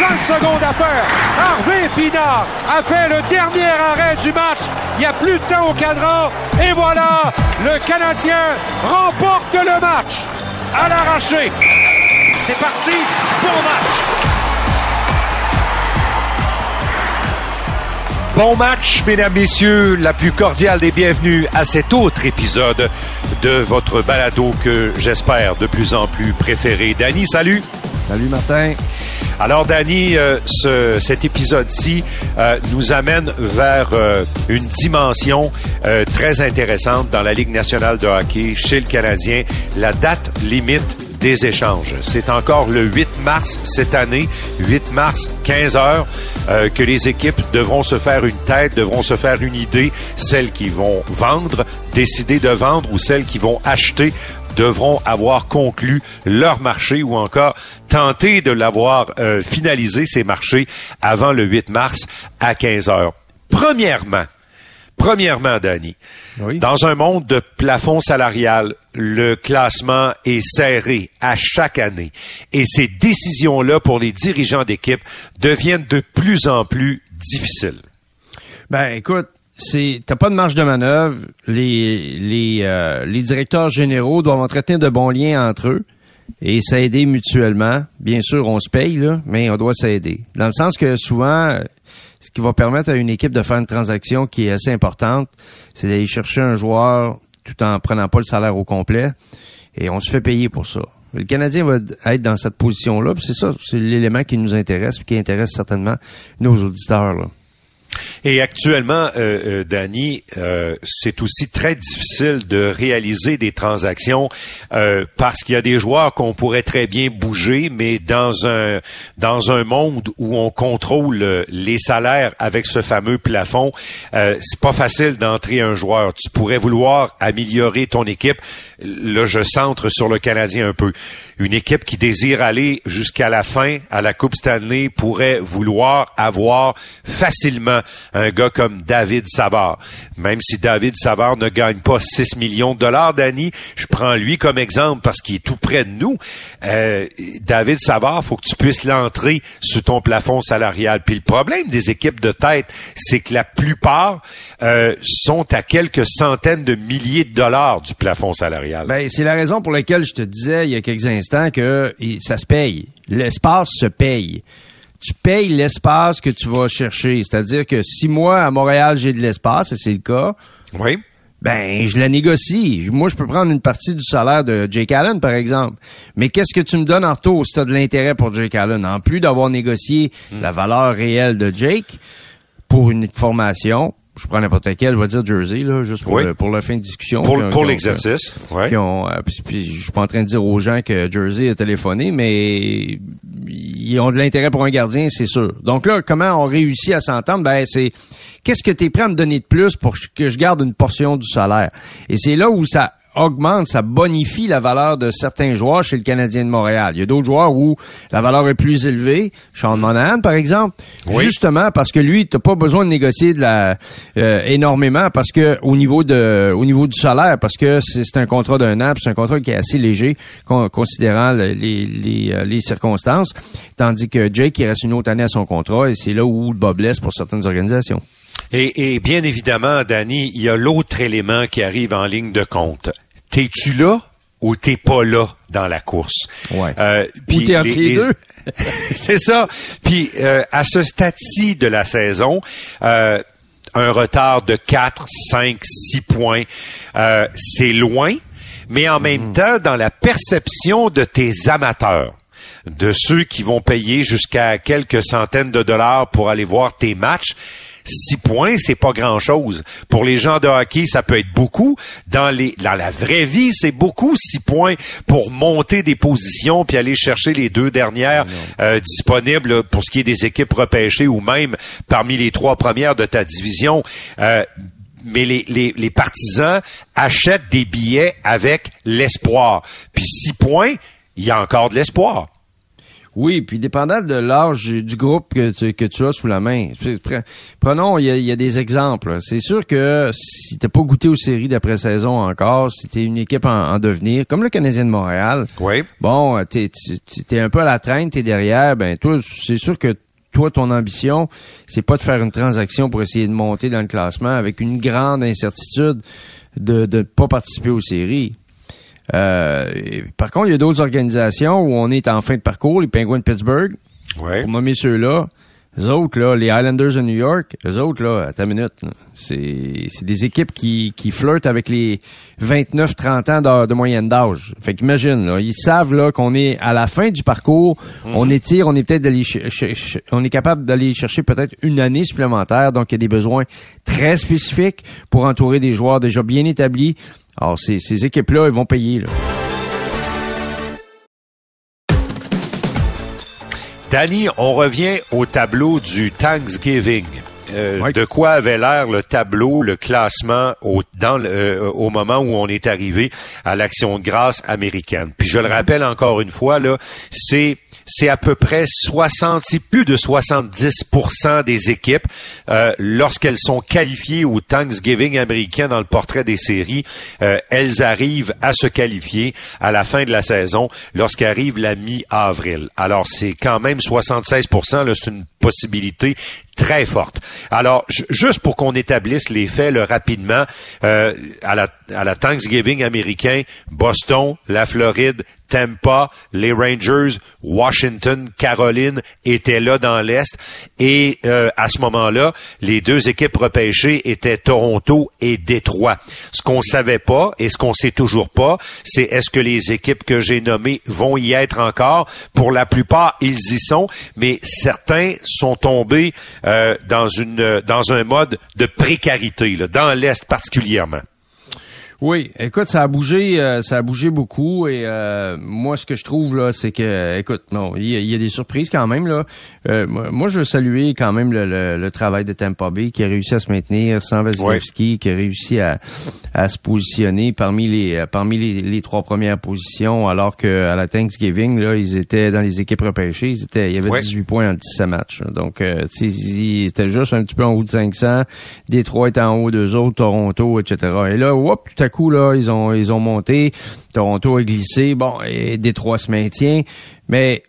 5 secondes à faire. Harvey Pinard a fait le dernier arrêt du match. Il n'y a plus de temps au cadran. Et voilà, le Canadien remporte le match à l'arraché. C'est parti, bon match. Bon match, mesdames, messieurs, la plus cordiale des bienvenus à cet autre épisode de votre balado que j'espère de plus en plus préféré. Danny, salut. Salut Martin. Alors Danny, euh, ce, cet épisode-ci euh, nous amène vers euh, une dimension très intéressante dans la Ligue nationale de hockey chez le Canadien, la date limite des échanges. C'est encore le 8 mars cette année, 8 mars, 15 heures, euh, que les équipes devront se faire une tête, devront se faire une idée, celles qui vont vendre, décider de vendre ou celles qui vont acheter devront avoir conclu leur marché ou encore tenter de l'avoir euh, finalisé ces marchés avant le 8 mars à 15 heures. Premièrement, Premièrement, Danny, Oui. dans un monde de plafond salarial, le classement est serré à chaque année et ces décisions-là pour les dirigeants d'équipe deviennent de plus en plus difficiles. Ben écoute, c'est t'as pas de marge de manœuvre. Les les euh, les directeurs généraux doivent entretenir de bons liens entre eux et s'aider mutuellement. Bien sûr, on se paye là, mais on doit s'aider. Dans le sens que souvent, ce qui va permettre à une équipe de faire une transaction qui est assez importante, c'est d'aller chercher un joueur tout en prenant pas le salaire au complet et on se fait payer pour ça. Le Canadien va être dans cette position-là, c'est ça, c'est l'élément qui nous intéresse, puis qui intéresse certainement nos auditeurs. Là. Et actuellement, euh, euh, Danny, euh, c'est aussi très difficile de réaliser des transactions euh, parce qu'il y a des joueurs qu'on pourrait très bien bouger, mais dans un dans un monde où on contrôle euh, les salaires avec ce fameux plafond, c'est pas facile d'entrer un joueur. Tu pourrais vouloir améliorer ton équipe. Là, je centre sur le Canadien un peu. Une équipe qui désire aller jusqu'à la fin à la Coupe Stanley pourrait vouloir avoir facilement un gars comme David Savard. Même si David Savard ne gagne pas 6 millions de dollars, Danny, je prends lui comme exemple parce qu'il est tout près de nous. Euh, David Savard, faut que tu puisses l'entrer sous ton plafond salarial. Puis le problème des équipes de tête, c'est que la plupart euh, sont à quelques centaines de milliers de dollars du plafond salarial. Ben, c'est la raison pour laquelle je te disais il y a quelques instants que ça se paye. L'espace se paye. Tu payes l'espace que tu vas chercher. C'est-à-dire que si moi, à Montréal, j'ai de l'espace, et c'est le cas, oui. ben, je la négocie. Moi, je peux prendre une partie du salaire de Jake Allen, par exemple. Mais qu'est-ce que tu me donnes en retour si tu as de l'intérêt pour Jake Allen? En plus d'avoir négocié la valeur réelle de Jake pour une formation, je prends n'importe quelle, je vais dire Jersey, là, juste pour, Oui. le, pour la fin de discussion. Pour, on- l'exercice. On, euh, puis- puis je suis pas en train de dire aux gens que Jersey a téléphoné, mais ils ont de l'intérêt pour un gardien, c'est sûr. Donc là, comment on réussit à s'entendre? Ben, c'est qu'est-ce que tu es prêt à me donner de plus pour que je garde une portion du salaire? Et c'est là où ça augmente, ça bonifie la valeur de certains joueurs chez le Canadien de Montréal. Il y a d'autres joueurs où la valeur est plus élevée. Sean Monahan, par exemple. Oui. Justement parce que lui, t'as pas besoin de négocier de la euh, énormément parce que au niveau de au niveau du salaire, parce que c'est un contrat d'un an, c'est un contrat qui est assez léger con- considérant le- les, les, euh, les circonstances. Tandis que Jake il reste une autre année à son contrat et c'est là où le bas blesse pour certaines organisations. Et, et bien évidemment, Danny, il y a l'autre élément qui arrive en ligne de compte. T'es-tu là ou t'es pas là dans la course? Ouais. Euh, Ou t'es entre les deux. C'est ça. Puis euh, à ce stade-ci de la saison, euh, un retard de 4, 5, 6 points, euh, c'est loin, mais en même temps, dans la perception de tes amateurs, de ceux qui vont payer jusqu'à quelques centaines de dollars pour aller voir tes matchs, Six points, c'est pas grand-chose. Pour les gens de hockey, ça peut être beaucoup. Dans les, dans la vraie vie, c'est beaucoup six points pour monter des positions puis aller chercher les deux dernières euh, disponibles pour ce qui est des équipes repêchées ou même parmi les trois premières de ta division. Euh, mais les, les, les partisans achètent des billets avec l'espoir. Puis six points, il y a encore de l'espoir. Oui, puis dépendant de l'âge du groupe que tu, que tu as sous la main. Prenons, il y a, des exemples. C'est sûr que si t'as pas goûté aux séries d'après-saison encore, si t'es une équipe en, devenir, comme le Canadien de Montréal, oui. bon, t'es es un peu à la traîne, t'es derrière, ben toi, c'est sûr que toi, ton ambition, c'est pas de faire une transaction pour essayer de monter dans le classement avec une grande incertitude de ne pas participer aux séries. Euh, par contre, il y a d'autres organisations où on est en fin de parcours, les Penguins de Pittsburgh, ouais. pour nommer ceux-là. Les autres, là, les Islanders de New York, les autres, là, à ta minute, c'est, c'est des équipes qui, qui flirtent avec les 29-30 ans de, moyenne d'âge. Fait qu'imagine, là, ils savent là qu'on est à la fin du parcours, mhm. on étire, on est peut-être d'aller on est capable d'aller chercher peut-être une année supplémentaire, donc il y a des besoins très spécifiques pour entourer des joueurs déjà bien établis. Alors, ces, ces équipes-là, elles vont payer, là. Danny, on revient au tableau du Thanksgiving. Euh, de quoi avait l'air le tableau, le classement au, dans euh, au moment où on est arrivé à l'action de grâce américaine? Puis je le rappelle encore une fois, là, c'est c'est à peu près 60, plus de 70% des équipes, euh, lorsqu'elles sont qualifiées au Thanksgiving américain dans le portrait des séries, euh, elles arrivent à se qualifier à la fin de la saison lorsqu'arrive la mi-avril. Alors c'est quand même 76%, c'est une possibilité très forte. Alors, juste pour qu'on établisse les faits rapidement, euh, à, la, à la Thanksgiving américain, Boston, la Floride, Tampa, les Rangers, Washington, Caroline étaient là dans l'Est. Et euh, à ce moment-là, les deux équipes repêchées étaient Toronto et Détroit. Ce qu'on savait pas et ce qu'on sait toujours pas, c'est est-ce que les équipes que j'ai nommées vont y être encore? Pour la plupart, ils y sont, mais certains sont tombés euh, dans une dans un mode de précarité, là, dans l'Est particulièrement. Oui, écoute, ça a bougé, euh, ça a bougé beaucoup et euh, moi ce que je trouve là, c'est que, écoute, non, il y, a des surprises quand même là. Euh, moi, je veux saluer quand même le, travail de Tampa Bay qui a réussi à se maintenir sans Vasilevski, qui a réussi à, à se positionner parmi les parmi les, trois premières positions, alors que à la Thanksgiving là, ils étaient dans les équipes repêchées, ils étaient, il y avait 18 points en 17 matchs. Donc, euh, ils étaient juste un petit peu en haut de 500. Détroit était en haut d'eux autres, Toronto, etc. Et là, hop, tout à coup là, ils ont ils ont monté. Toronto a glissé. Bon, et Détroit se maintient. Mais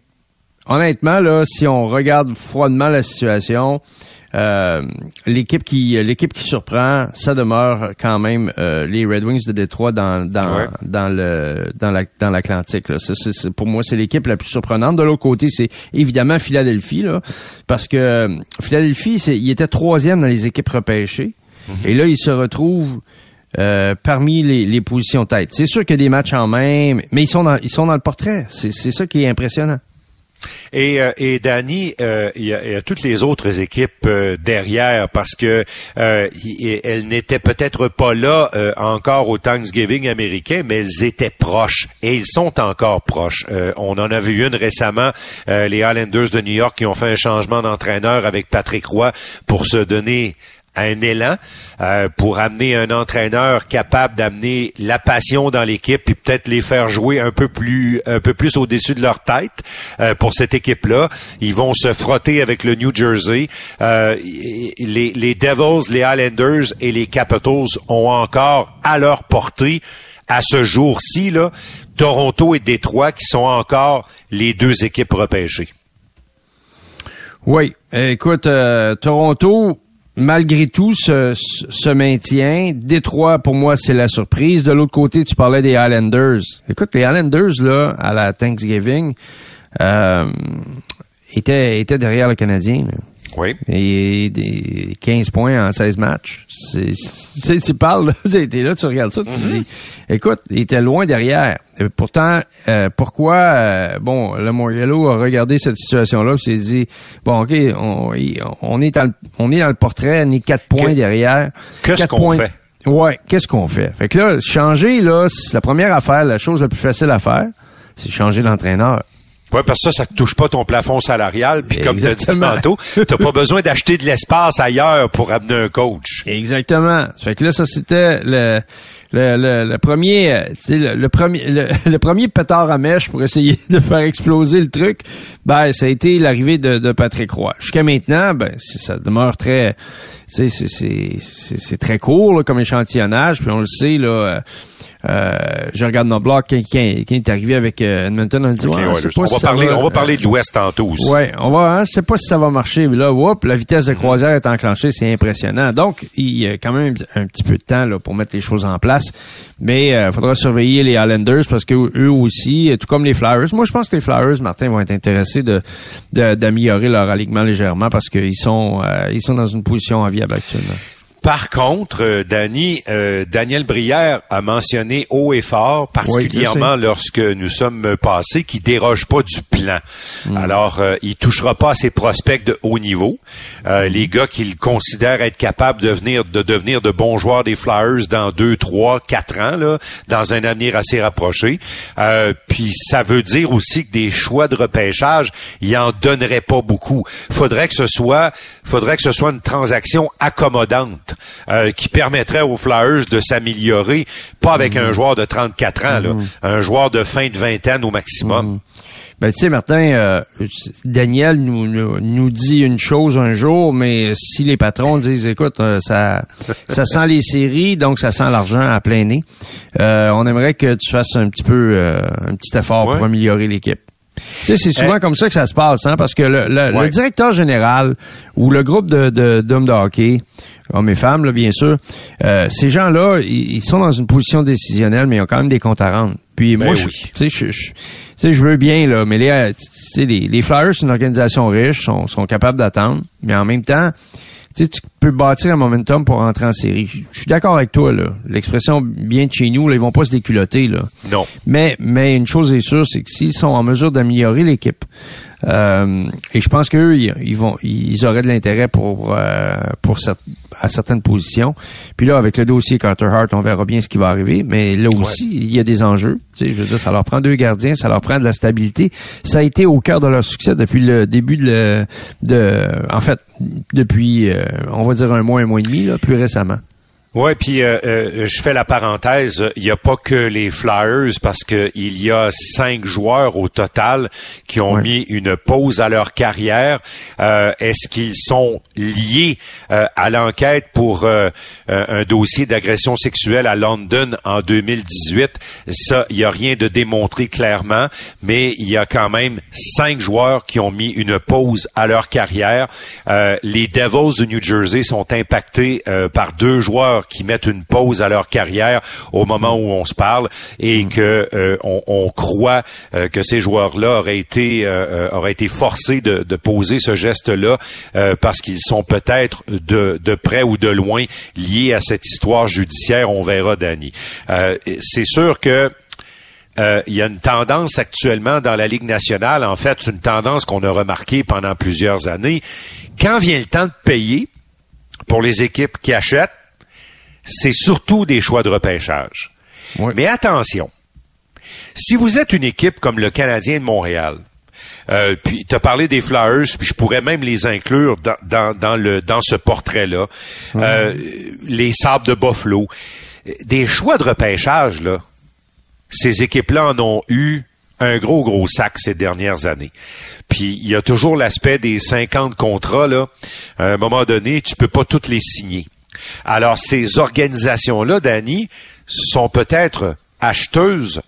honnêtement, là, si on regarde froidement la situation, euh, l'équipe qui l'équipe qui surprend, ça demeure quand même euh, les Red Wings de Détroit dans dans dans le dans la dans l'Atlantique. pour moi, c'est l'équipe la plus surprenante. De l'autre côté, c'est évidemment Philadelphie là, parce que Philadelphie, il était troisième dans les équipes repêchées, mm-hmm. et là, il se retrouve euh, parmi les, les positions tête. C'est sûr qu'il y a des matchs en main, mais ils sont dans, ils sont dans le portrait. C'est, ça qui est impressionnant. Et, euh, et Danny, euh, il, y a, toutes les autres équipes derrière parce que elles n'étaient peut-être pas là encore au Thanksgiving américain, mais elles étaient proches et ils sont encore proches. on en a vu une récemment, les Islanders de New York qui ont fait un changement d'entraîneur avec Patrick Roy pour se donner un élan euh, pour amener un entraîneur capable d'amener la passion dans l'équipe et peut-être les faire jouer un peu plus un peu plus au-dessus de leur tête euh, pour cette équipe-là. Ils vont se frotter avec le New Jersey. Euh, les, les Devils, les Islanders et les Capitals ont encore à leur portée à ce jour-ci là Toronto et Détroit qui sont encore les deux équipes repêchées. Oui, écoute, Toronto, malgré tout, se, se maintient. Détroit, pour moi, c'est la surprise. De l'autre côté, tu parlais des Islanders. Écoute, les Islanders, là, à la Thanksgiving, euh, étaient, étaient derrière le Canadien. Oui. Et des 15 points en 16 matchs. C'est, tu parles, t'es là, tu regardes ça, tu mm-hmm. dis, écoute, il était loin derrière. pourtant, euh, pourquoi, euh, bon, le Moriello a regardé cette situation-là, s'est dit, bon, ok, on, on, est dans le, on est dans le portrait, on est 4 points derrière. Qu'est-ce qu'on fait? Ouais, qu'est-ce qu'on fait? Fait que là, changer, là, c'est la première affaire, la chose la plus facile à faire, c'est changer l'entraîneur. Oui, parce que ça, ça ne touche pas ton plafond salarial. Puis comme tu as dit tantôt, tu pas besoin d'acheter de l'espace ailleurs pour amener un coach. Exactement. Fait que là, ça, c'était le, le, le, premier, euh, le, le, premier, le, premier pétard à mèche pour essayer de faire exploser le truc, ben ça a été l'arrivée de, de Patrick Roy. Jusqu'à maintenant, ben ça demeure très, c'est c'est très court comme échantillonnage, puis on le sait là. Euh, euh, je regarde nos blocs qui, qui, est arrivé avec euh, Edmonton. On, dit, on, va parler, on va parler de l'Ouest tantôt aussi. Ouais, on va. Hein, sais pas si ça va marcher. Mais là, whoop, la vitesse de croisière est enclenchée, c'est impressionnant. Donc, il y a quand même un petit peu de temps là, pour mettre les choses en place. Mais il euh, faudra surveiller les Islanders parce que eux aussi, tout comme les Flyers. Moi, je pense que les Flyers, Martin, vont être intéressés de d'améliorer leur alignement légèrement parce qu'ils sont ils sont dans une position enviable actuellement. Par contre, euh, Danny, euh, Daniel Brière a mentionné haut et fort, particulièrement lorsque nous sommes passés, qu'il déroge pas du plan. Hmm. Alors, euh, il touchera pas à ses prospects de haut niveau, euh, les gars qu'il considère être capables de devenir, de devenir de bons joueurs des Flyers dans deux, trois, quatre ans, là, dans un avenir assez rapproché. puis ça veut dire aussi que des choix de repêchage, il en donnerait pas beaucoup. Faudrait que ce soit, faudrait que ce soit une transaction accommodante. Euh, qui permettrait aux Flyers de s'améliorer, pas avec un mhm. joueur de 34 ans, là, mhm. un joueur de fin de vingtaine au maximum. Mhm. Ben, tu sais, Martin, euh, Daniel nous, nous, dit une chose un jour, mais si les patrons disent, écoute, euh, ça, ça sent les séries, donc ça sent l'argent à plein nez, on aimerait que tu fasses un petit peu, un petit effort pour améliorer l'équipe. Tu sais, c'est souvent comme ça que ça se passe, hein, parce que le, le, directeur général ou le groupe de d'hommes de, hockey, hommes et femmes, là, bien sûr, euh, ces gens-là, ils, sont dans une position décisionnelle, mais ils ont quand même des comptes à rendre. Puis ben moi, je, tu sais, je, je veux bien là, mais les, les, les Flyers, c'est une organisation riche, sont, sont capables d'attendre, mais en même temps, tu peux bâtir un momentum pour rentrer en série. Je suis d'accord avec toi, là. L'expression bien de chez nous, là, ils vont pas se déculoter, là. Non. Mais, mais une chose est sûre, c'est que s'ils sont en mesure d'améliorer l'équipe, euh, et je pense qu'eux, ils, vont, ils auraient de l'intérêt pour, euh, pour à certaines positions. Puis là, avec le dossier Carter Hart, on verra bien ce qui va arriver. Mais là aussi, il y a des enjeux. Tu sais, je veux dire, ça leur prend deux gardiens, ça leur prend de la stabilité. Ça a été au cœur de leur succès depuis le début de, de en fait, depuis, euh, on va dire un mois, un mois et demi, là, plus récemment. Ouais, puis euh, euh, je fais la parenthèse. Il n'y a pas que les Flyers parce que il y a cinq joueurs au total qui ont mis une pause à leur carrière. Euh, est-ce qu'ils sont liés à l'enquête pour un dossier d'agression sexuelle à London en 2018 Ça, il n'y a rien de démontré clairement, mais il y a quand même cinq joueurs qui ont mis une pause à leur carrière. les Devils de New Jersey sont impactés par deux joueurs qui mettent une pause à leur carrière au moment où on se parle et mm. que euh, on, croit euh, que ces joueurs-là auraient été euh, auraient été forcés de, poser ce geste-là parce qu'ils sont peut-être de, de près ou de loin liés à cette histoire judiciaire. On verra, Danny. C'est sûr que il y a une tendance actuellement dans la Ligue nationale, en fait, une tendance qu'on a remarquée pendant plusieurs années. Quand vient le temps de payer pour les équipes qui achètent, c'est surtout des choix de repêchage. Mais attention, si vous êtes une équipe comme le Canadien de Montréal, euh, puis tu as parlé des Flyers, puis je pourrais même les inclure dans, dans, le dans ce portrait-là. Euh, les Sables de Buffalo, des choix de repêchage là. Ces équipes-là en ont eu un gros gros sac ces dernières années. Puis il y a toujours l'aspect des 50 contrats là. À un moment donné, tu peux pas toutes les signer. Alors, ces organisations-là, Danny, sont peut-être acheteuses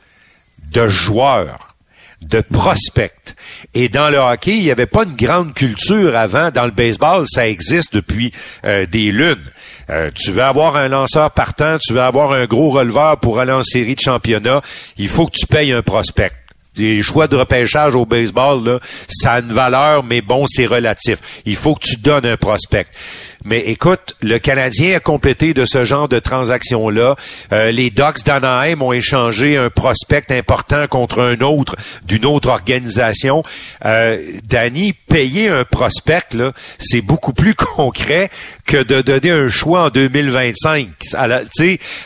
de joueurs, de prospects. Et dans le hockey, il n'y avait pas une grande culture avant. Dans le baseball, ça existe depuis euh, des lunes. Euh, tu veux avoir un lanceur partant, tu veux avoir un gros releveur pour aller en série de championnat, il faut que tu payes un prospect des choix de repêchage au baseball, là, ça a une valeur, mais bon, c'est relatif. Il faut que tu donnes un prospect. Mais écoute, le Canadien a complété de ce genre de transaction-là. Euh, les Ducks d'Anaheim ont échangé un prospect important contre un autre d'une autre organisation. Euh, Danny, payer un prospect, c'est beaucoup plus concret que de donner un choix en 2025. Alors,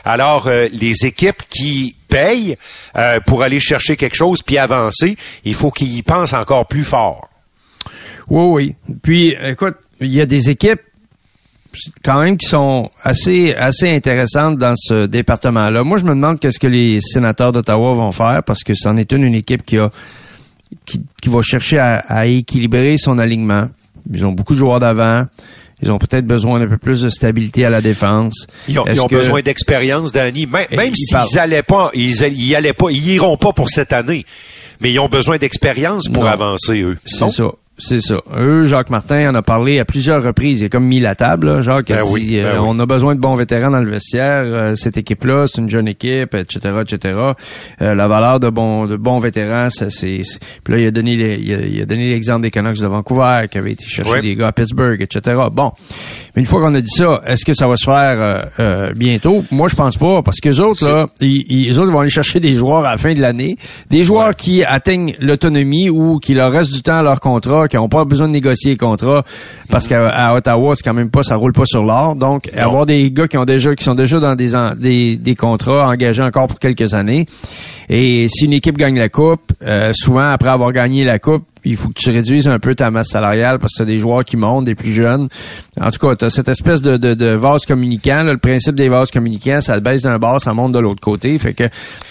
alors euh, les équipes qui payent euh, pour aller chercher quelque chose puis avancer, il faut qu'ils y pensent encore plus fort. Oui, oui. Puis, écoute, il y a des équipes quand même qui sont assez assez intéressantes dans ce département-là. Moi, je me demande qu'est-ce que les sénateurs d'Ottawa vont faire parce que c'en est une, une équipe qui a qui, qui va chercher à, à équilibrer son alignement. Ils ont beaucoup de joueurs d'avant. Ils ont peut-être besoin d'un peu plus de stabilité à la défense. Ils ont, ils Est-ce ont que- besoin d'expérience, Danny. Même, ils s'ils allaient pas, ils, ils allaient pas, ils iront pas pour cette année. Mais ils ont besoin d'expérience pour Non. avancer, eux. C'est ça. C'est ça. Eux, Jacques Martin en a parlé à plusieurs reprises. Il a comme mis la table. là. Jacques a Ben dit oui, ben euh, oui. on a besoin de bons vétérans dans le vestiaire. Euh, cette équipe-là, c'est une jeune équipe, etc., etc. Euh, la valeur de bons de bons vétérans, ça c'est. c'est- Puis là, il a donné les- il a, il a donné l'exemple des Canucks de Vancouver qui avaient été chercher Oui. des gars à Pittsburgh, etc. Bon, mais une fois qu'on a dit ça, est-ce que ça va se faire euh, euh, bientôt? Moi, je pense pas, parce que les autres là, ils, ils- les autres vont aller chercher des joueurs à la fin de l'année, des joueurs qui atteignent l'autonomie ou qui leur reste du temps à leur contrat, qui n'ont pas besoin de négocier les contrats, parce qu'à à Ottawa, c'est quand même pas, ça roule pas sur l'or. Donc, Non. avoir des gars qui ont déjà, qui sont déjà dans des, en- des, des contrats engagés encore pour quelques années. Et si une équipe gagne la coupe, euh, souvent après avoir gagné la coupe, il faut que tu réduises un peu ta masse salariale parce que tu des joueurs qui montent, des plus jeunes. En tout cas, tu as cette espèce de, vase communicant. le principe des vases communicants, ça baisse d'un bord, ça monte de l'autre côté. Fait que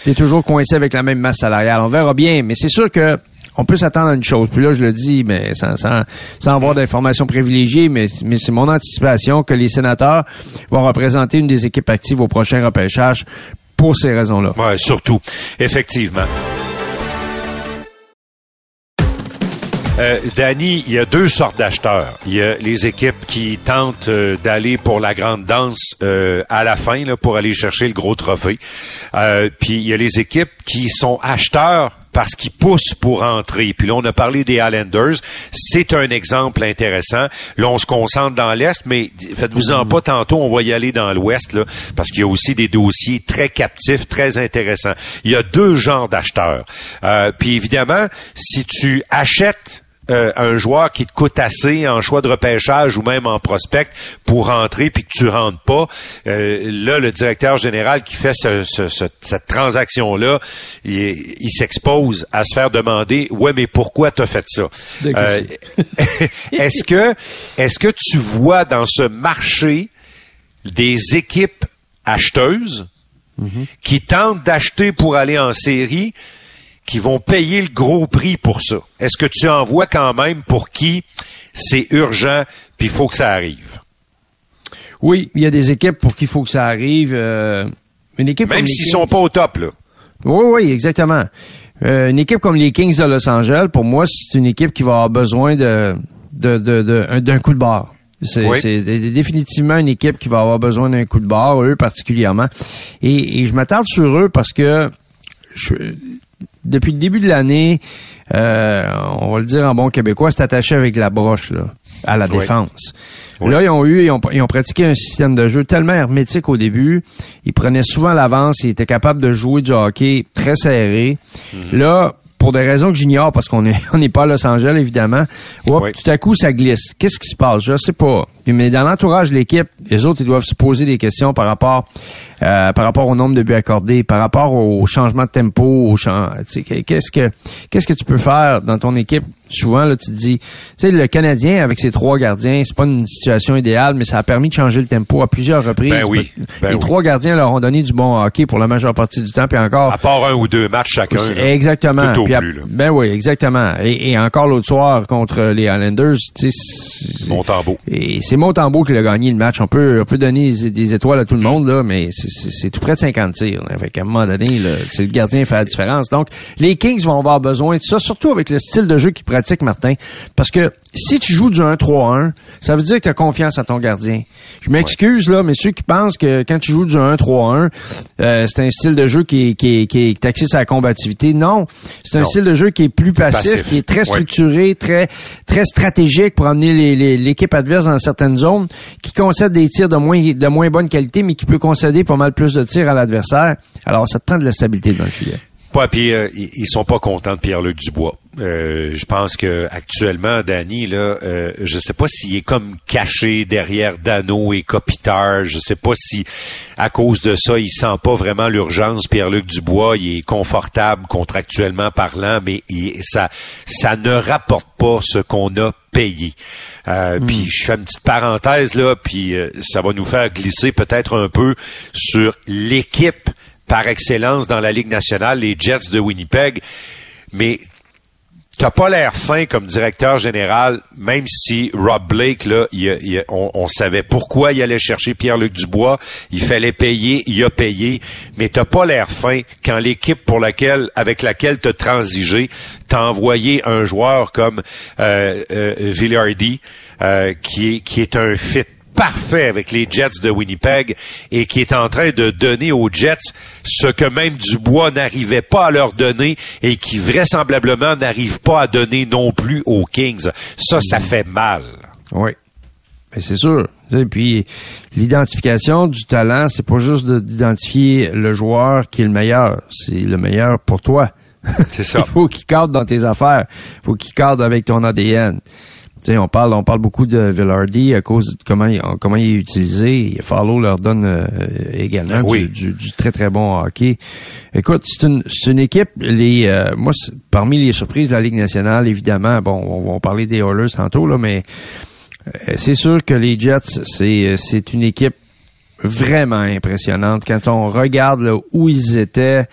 tu es toujours coincé avec la même masse salariale. On verra bien, mais c'est sûr que on peut s'attendre à une chose. Puis là, je le dis, mais sans, sans, sans avoir d'informations privilégiées, mais, mais c'est mon anticipation que les sénateurs vont représenter une des équipes actives au prochain repêchage pour ces raisons-là. Ouais, surtout. Effectivement. Euh, Danny, il y a deux sortes d'acheteurs. Il y a les équipes qui tentent euh, d'aller pour la grande danse euh, à la fin là, pour aller chercher le gros trophée. Euh, puis il y a les équipes qui sont acheteurs parce qu'ils poussent pour entrer. Puis là, on a parlé des Islanders. C'est un exemple intéressant. Là, on se concentre dans l'Est, mais faites-vous-en pas tantôt, on va y aller dans l'Ouest, là, parce qu'il y a aussi des dossiers très captifs, très intéressants. Il y a deux genres d'acheteurs. Euh, puis évidemment, si tu achètes euh, un joueur qui te coûte assez en choix de repêchage ou même en prospect pour rentrer puis que tu rentres pas, euh, là le directeur général qui fait ce- ce- ce- cette transaction là, il, il s'expose à se faire demander ouais mais pourquoi t'as fait ça Euh, Est-ce que est-ce que tu vois dans ce marché des équipes acheteuses qui tentent d'acheter pour aller en série qui vont payer le gros prix pour ça. Est-ce que tu en vois quand même pour qui c'est urgent puis il faut que ça arrive? Oui, il y a des équipes pour qui il faut que ça arrive. euh, une équipe Même s'ils sont pas au top, là. Oui, oui, exactement. Euh, une équipe comme les Kings de Los Angeles, pour moi, c'est une équipe qui va avoir besoin de de- de- de- d'un coup de barre. C'est Oui. définitivement une équipe qui va avoir besoin d'un coup de barre, eux particulièrement. Et, et je m'attarde sur eux parce que je- depuis le début de l'année, euh, on va le dire en bon québécois, c'est attaché avec la broche là, à la Oui. défense. Oui. Là, ils ont eu, ils ont, ils ont pratiqué un système de jeu tellement hermétique au début. Ils prenaient souvent l'avance, ils étaient capables de jouer du hockey très serré. Mhm. Là, pour des raisons que j'ignore, parce qu'on est on n'est pas à Los Angeles évidemment, Oui. tout à coup ça glisse. Qu'est-ce qui se passe? Je sais pas. Mais dans l'entourage de l'équipe, les autres ils doivent se poser des questions par rapport euh, par rapport au nombre de buts accordés, par rapport au changement de tempo, au qu'est-ce que qu'est-ce que tu peux faire dans ton équipe? Souvent là, tu te dis, tu sais, le Canadien avec ses trois gardiens, c'est pas une situation idéale, mais ça a permis de changer le tempo à plusieurs reprises. Ben oui, ben les oui. trois gardiens leur ont donné du bon hockey pour la majeure partie du temps, puis encore. À part un ou deux matchs chacun. Là. Exactement. Tout au plus, là. Ben oui, exactement. Et, et encore l'autre soir contre les Islanders, tu sais, c'est- Montembeau. et c'est Montembeau qui a gagné le match. On peut, on peut donner des, des étoiles à tout le monde, là, mais c'est- tout près de 50 tirs. Là. Fait qu'à un moment donné, là, c'est le gardien qui fait la différence. Donc, les Kings vont avoir besoin de ça, surtout avec le style de jeu qu'ils pratiquent, Martin. Parce que si tu joues du 1-3-1, ça veut dire que tu as confiance à ton gardien. Je m'excuse, là, mais ceux qui pensent que quand tu joues du 1-3-1, euh, c'est un style de jeu qui est, qui est, qui est sur la combativité. Non. C'est un Non. style de jeu qui est plus passif, Passif. qui est très Ouais. structuré, très très stratégique pour amener l'équipe adverse dans certaines zones, qui concède des tirs de moins de moins bonne qualité, mais qui peut concéder pas mal plus de tirs à l'adversaire. Alors, ça te prend de la stabilité dans le filet. Pas, puis euh, ils sont pas contents de Pierre-Luc Dubois. Euh, je pense que actuellement, Danny, là, euh, je sais pas s'il est comme caché derrière Dano et Kopitar. Je sais pas si, à cause de ça, il sent pas vraiment l'urgence. Pierre-Luc Dubois, il est confortable contractuellement parlant, mais ça, ça ne rapporte pas ce qu'on a payé. Euh, hmm. Puis je fais une petite parenthèse là, puis euh, ça va nous faire glisser peut-être un peu sur l'équipe par excellence dans la Ligue nationale, les Jets de Winnipeg. Mais T'as pas l'air fin comme directeur général, même si Rob Blake, là, on, savait pourquoi il allait chercher Pierre-Luc Dubois, il fallait payer, il a payé, mais t'as pas l'air fin quand l'équipe pour laquelle, avec laquelle t'as transigé, t'a envoyé un joueur comme euh, euh Villardy, euh, qui est qui est un fit parfait avec les Jets de Winnipeg et qui est en train de donner aux Jets ce que même Dubois n'arrivait pas à leur donner et qui vraisemblablement n'arrive pas à donner non plus aux Kings. Ça, ça fait mal. Oui. Mais c'est sûr. Et puis l'identification du talent, c'est pas juste d'identifier le joueur qui est le meilleur, c'est le meilleur pour toi. C'est ça. Il faut qu'il cadre dans tes affaires. Il faut qu'il cadre avec ton ADN on parle, on parle beaucoup de Villardy à cause de comment il, comment il est utilisé. Farlow leur donne euh, également du, très très bon hockey. Écoute, c'est une, c'est une équipe. Les, euh, moi, parmi les surprises de la Ligue nationale, évidemment, bon, on va parler des Oilers tantôt là, mais euh, c'est sûr que les Jets, c'est, c'est une équipe vraiment impressionnante. Quand on regarde où ils étaient.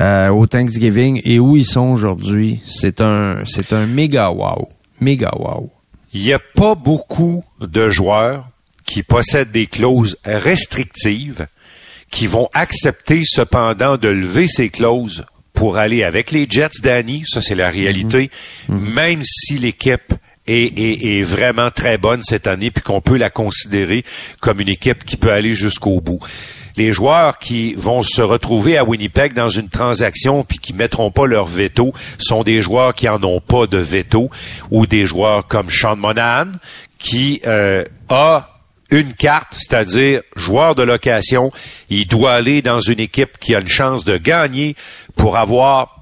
au Thanksgiving et où ils sont aujourd'hui, c'est un c'est un méga wow, méga wow. Il n'y a pas beaucoup de joueurs qui possèdent des clauses restrictives qui vont accepter cependant de lever ces clauses pour aller avec les Jets d'Annie. Ça, c'est la réalité. Mm-hmm. Mm-hmm. Même si l'équipe est, est, vraiment très bonne cette année, puis qu'on peut la considérer comme une équipe qui peut aller jusqu'au bout les joueurs qui vont se retrouver à Winnipeg dans une transaction puis qui mettront pas leur veto sont des joueurs qui en ont pas de veto ou des joueurs comme Sean Monahan qui euh, a une carte, c'est-à-dire joueur de location, il doit aller dans une équipe qui a une chance de gagner pour avoir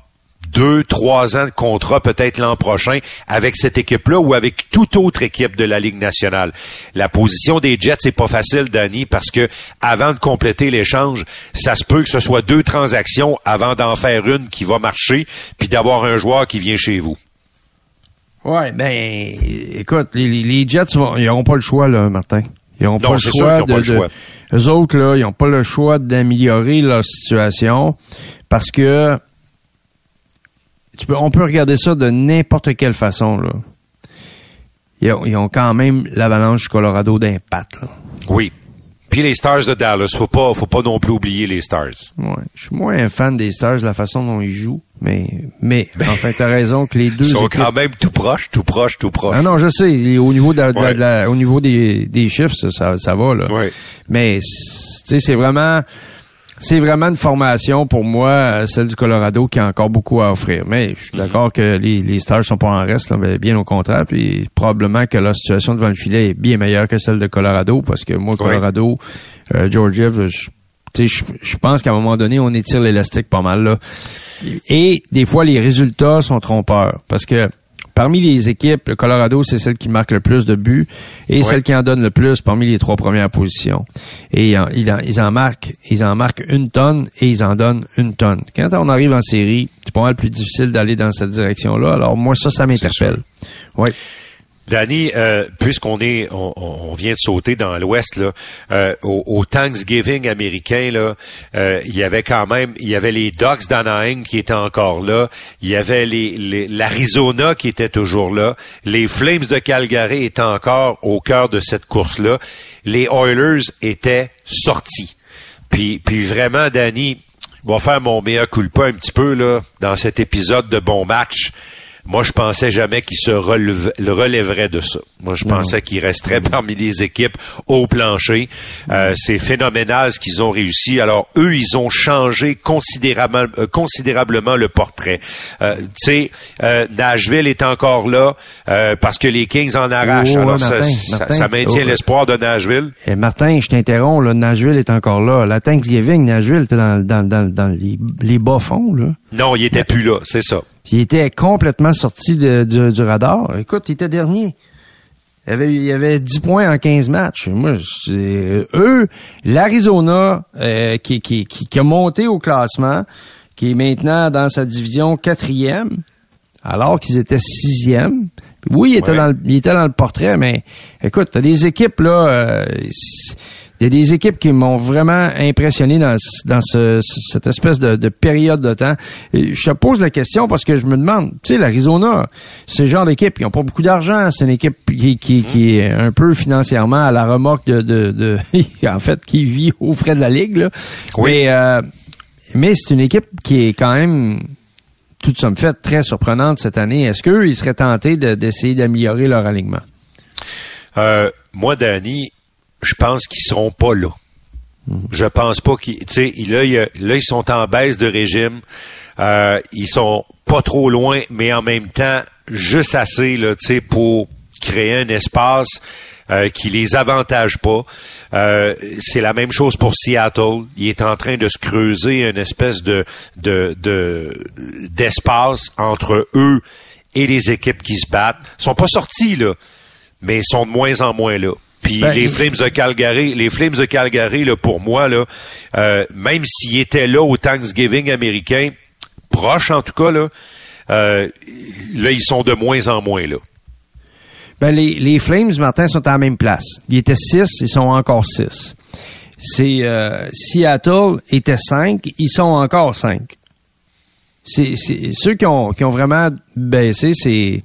deux, trois ans de contrat peut-être l'an prochain avec cette équipe-là ou avec toute autre équipe de la Ligue nationale. La position des Jets, c'est pas facile, Danny, parce que avant de compléter l'échange, ça se peut que ce soit deux transactions avant d'en faire une qui va marcher, puis d'avoir un joueur qui vient chez vous. Ouais, ben, écoute, les, Jets, ils n'auront pas le choix, là, Martin. Ils n'auront pas, le choix. De, pas le choix. eux autres, là, ils n'ont pas le choix d'améliorer leur situation parce que on peut regarder ça de n'importe quelle façon. Là. Ils, ont, quand même l'avalanche Colorado d'impact. Oui. Puis les Stars de Dallas, faut pas, faut pas non plus oublier les Stars. Ouais, je suis moins un fan des Stars de la façon dont ils jouent, mais, mais enfin t'as raison que les deux ils sont quand même tout proches, tout proches, tout proches. Ah non, je sais, au niveau de, au niveau des, des chiffres, ça, ça, va là. Ouais. Mais tu sais, c'est vraiment c'est vraiment une formation pour moi, euh, celle du Colorado, qui a encore beaucoup à offrir. Mais je suis d'accord que les, les Stars sont pas en reste, mais bien au contraire. Puis probablement que la situation devant le filet est bien meilleure que celle de Colorado, parce que moi, Colorado, euh, Georgiev, je, je pense qu'à un moment donné, on étire l'élastique pas mal là. Et des fois, les résultats sont trompeurs, parce que parmi les équipes, le Colorado, c'est celle qui marque le plus de buts et celle qui en donne le plus parmi les trois premières positions. Et ils, en, marquent, ils en marquent une tonne et ils en donnent une tonne. Quand on arrive en série, c'est pas mal plus difficile d'aller dans cette direction-là. Alors moi, ça, ça m'interpelle. Oui. Danny, euh, puisqu'on est, on, vient de sauter dans l'Ouest là, euh, au, Thanksgiving américain là, euh, il y avait quand même, il y avait les Ducks d'Anaheim qui étaient encore là, il y avait les l'Arizona qui était toujours là, les Flames de Calgary étaient encore au cœur de cette course là, les Oilers étaient sortis. Puis, puis vraiment, Danny, va faire mon meilleur culpa un petit peu là dans cet épisode de bon match. Moi, je pensais jamais qu'il se relèverait de ça. Moi, je pensais qu'il resterait parmi les équipes au plancher. Euh, c'est phénoménal ce qu'ils ont réussi. Alors, eux, ils ont changé considérablement, euh, considérablement le portrait. Euh, tu sais, Nashville est encore là parce que les Kings en arrachent. Oh, Alors, ça, ça, maintient oh, l'espoir de Nashville. Et eh, Martin, je t'interromps. Là, Nashville est encore là. La Thanksgiving, Nashville était dans, dans, dans, dans les, les bas fonds. Là. Non, il était plus là, c'est ça. Il était complètement sorti de- du, du radar. Écoute, il était dernier. Il y avait, il avait 10 points en 15 matchs. Moi, c'est- eux, l'Arizona, euh, qui, qui, qui, qui a monté au classement, qui est maintenant dans sa division quatrième, alors qu'ils étaient sixième. Oui, il était, Ouais. dans le, il était dans le portrait, mais écoute, t'as des équipes là, euh, il y a des équipes qui m'ont vraiment impressionné dans, dans ce- ce- cette espèce de, de période de temps. Et je te pose la question parce que je me demande, tu sais, l'Arizona, c'est le genre d'équipe, ils n'ont pas beaucoup d'argent, c'est une équipe qui, qui, qui est un peu financièrement à la remorque de, de, de en fait, qui vit aux frais de la ligue. Là. Oui. Mais, euh, mais c'est une équipe qui est quand même toute somme faite très surprenante cette année. Est-ce qu'eux, ils seraient tentés de- d'essayer d'améliorer leur alignement? Euh, moi, Danny, je pense qu'ils seront pas là. Je pense pas qu'ils, là, là, ils sont en baisse de régime. Euh, ils sont pas trop loin, mais en même temps, juste assez, là, pour créer un espace euh, qui les avantage pas. Euh, c'est la même chose pour Seattle. Il est en train de se creuser une espèce de de de- d'espace entre eux et les équipes qui se battent. Ils sont pas sortis là, mais ils sont de moins en moins là. Puis Ben, les Flames de Calgary, les Flames de Calgary là pour moi là, euh, même s'ils étaient là au Thanksgiving américain, proche en tout cas là, euh, là ils sont de moins en moins là. Ben, les, les Flames, Martin, sont à la même place. Ils étaient 6, ils sont encore 6. C'est euh, Seattle était 5, ils sont encore 5. C'est c'est- ceux qui ont, qui ont vraiment baissé, c'est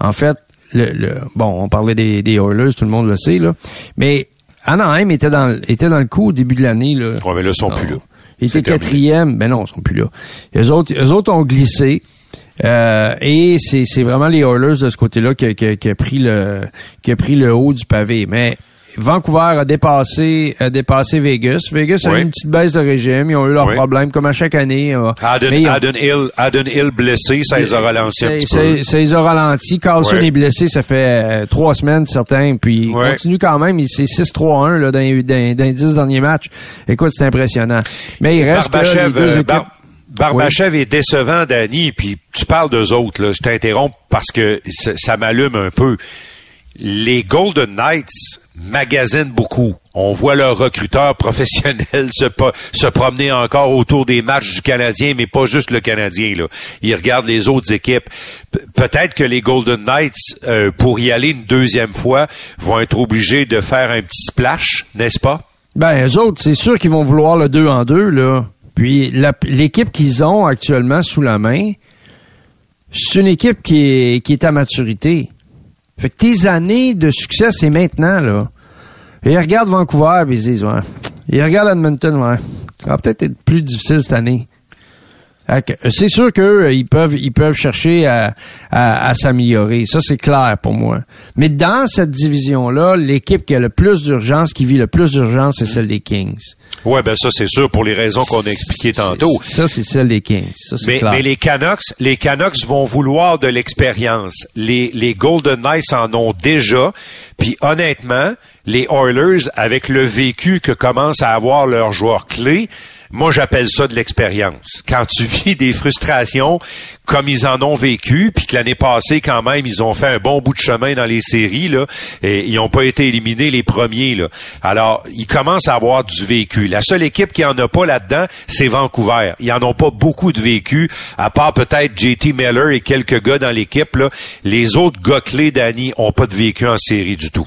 en fait le, le- bon, on parlait des, des Oilers, tout le monde le sait là, mais Anaheim était dans le- était dans le coup au début de l'année là. Ouais, mais là ils sont plus là. Ils étaient quatrième, ben non, ils sont plus là. Les autres, eux autres ont glissé. Euh, et c'est, c'est vraiment les Oilers de ce côté-là qui, a- qui a- qui a pris le qui a pris le haut du pavé. Mais Vancouver a dépassé a dépassé Vegas. Vegas a eu une petite baisse de régime. Ils ont eu leurs Oui. problèmes comme à chaque année. euh, Aden, Hill, Aden Hill blessé, ça les a ralentis un petit peu. Ça les a ralentis. Carlson est blessé, ça fait euh, trois semaines, certains. Puis il continue quand même. Il C'est 6-3-1 là, dans, les- dans, dans les dix derniers matchs. Écoute, c'est impressionnant. Mais il reste que les Barbachev, deux euh, équipes... Bar- Barbachev est décevant, Danny, puis tu parles d'eux autres, là. Je t'interromps parce que ça, ça m'allume un peu. Les Golden Knights magasinent beaucoup. On voit leurs recruteurs professionnels se, promener encore autour des matchs du Canadien, mais pas juste le Canadien. Là. Ils regardent les autres équipes. Pe- Peut-être que les Golden Knights, euh, pour y aller une deuxième fois, vont être obligés de faire un petit splash, n'est-ce pas? Ben, eux autres, c'est sûr qu'ils vont vouloir le 2 en 2, là. Puis l'équipe qu'ils ont actuellement sous la main, c'est une équipe qui est à maturité. Fait que tes années de succès, c'est maintenant, là. Et ils regardent Vancouver, puis ils se disent, ouais. Ils regardent Edmonton, ouais. Ça va peut-être être plus difficile cette année. C'est sûr qu'eux, ils peuvent, ils peuvent chercher à, à, à s'améliorer. Ça, c'est clair pour moi. Mais dans cette division-là, l'équipe qui a le plus d'urgence, qui vit le plus d'urgence, c'est celle des Kings. Ouais, ben ça c'est sûr pour les raisons qu'on a expliquées tantôt. Ça, c'est celle des Kings. Ça, c'est Mais, clair. mais les Canucks, les Canucks vont vouloir de l'expérience. Les, les Golden Knights en ont déjà. Puis honnêtement, les Oilers, avec le vécu que commencent à avoir leurs joueurs clés, moi j'appelle ça de l'expérience. Quand tu vis des frustrations comme ils en ont vécu, puis que l'année passée quand même ils ont fait un bon bout de chemin dans les séries et ils n'ont pas été éliminés les premiers. Alors ils commencent à avoir du vécu. La seule équipe qui en a pas là-dedans, c'est Vancouver. Ils en ont pas beaucoup de vécu, à part peut-être JT Miller et quelques gars dans l'équipe. Les autres gars clés d'Annie ont pas de vécu en série du tout.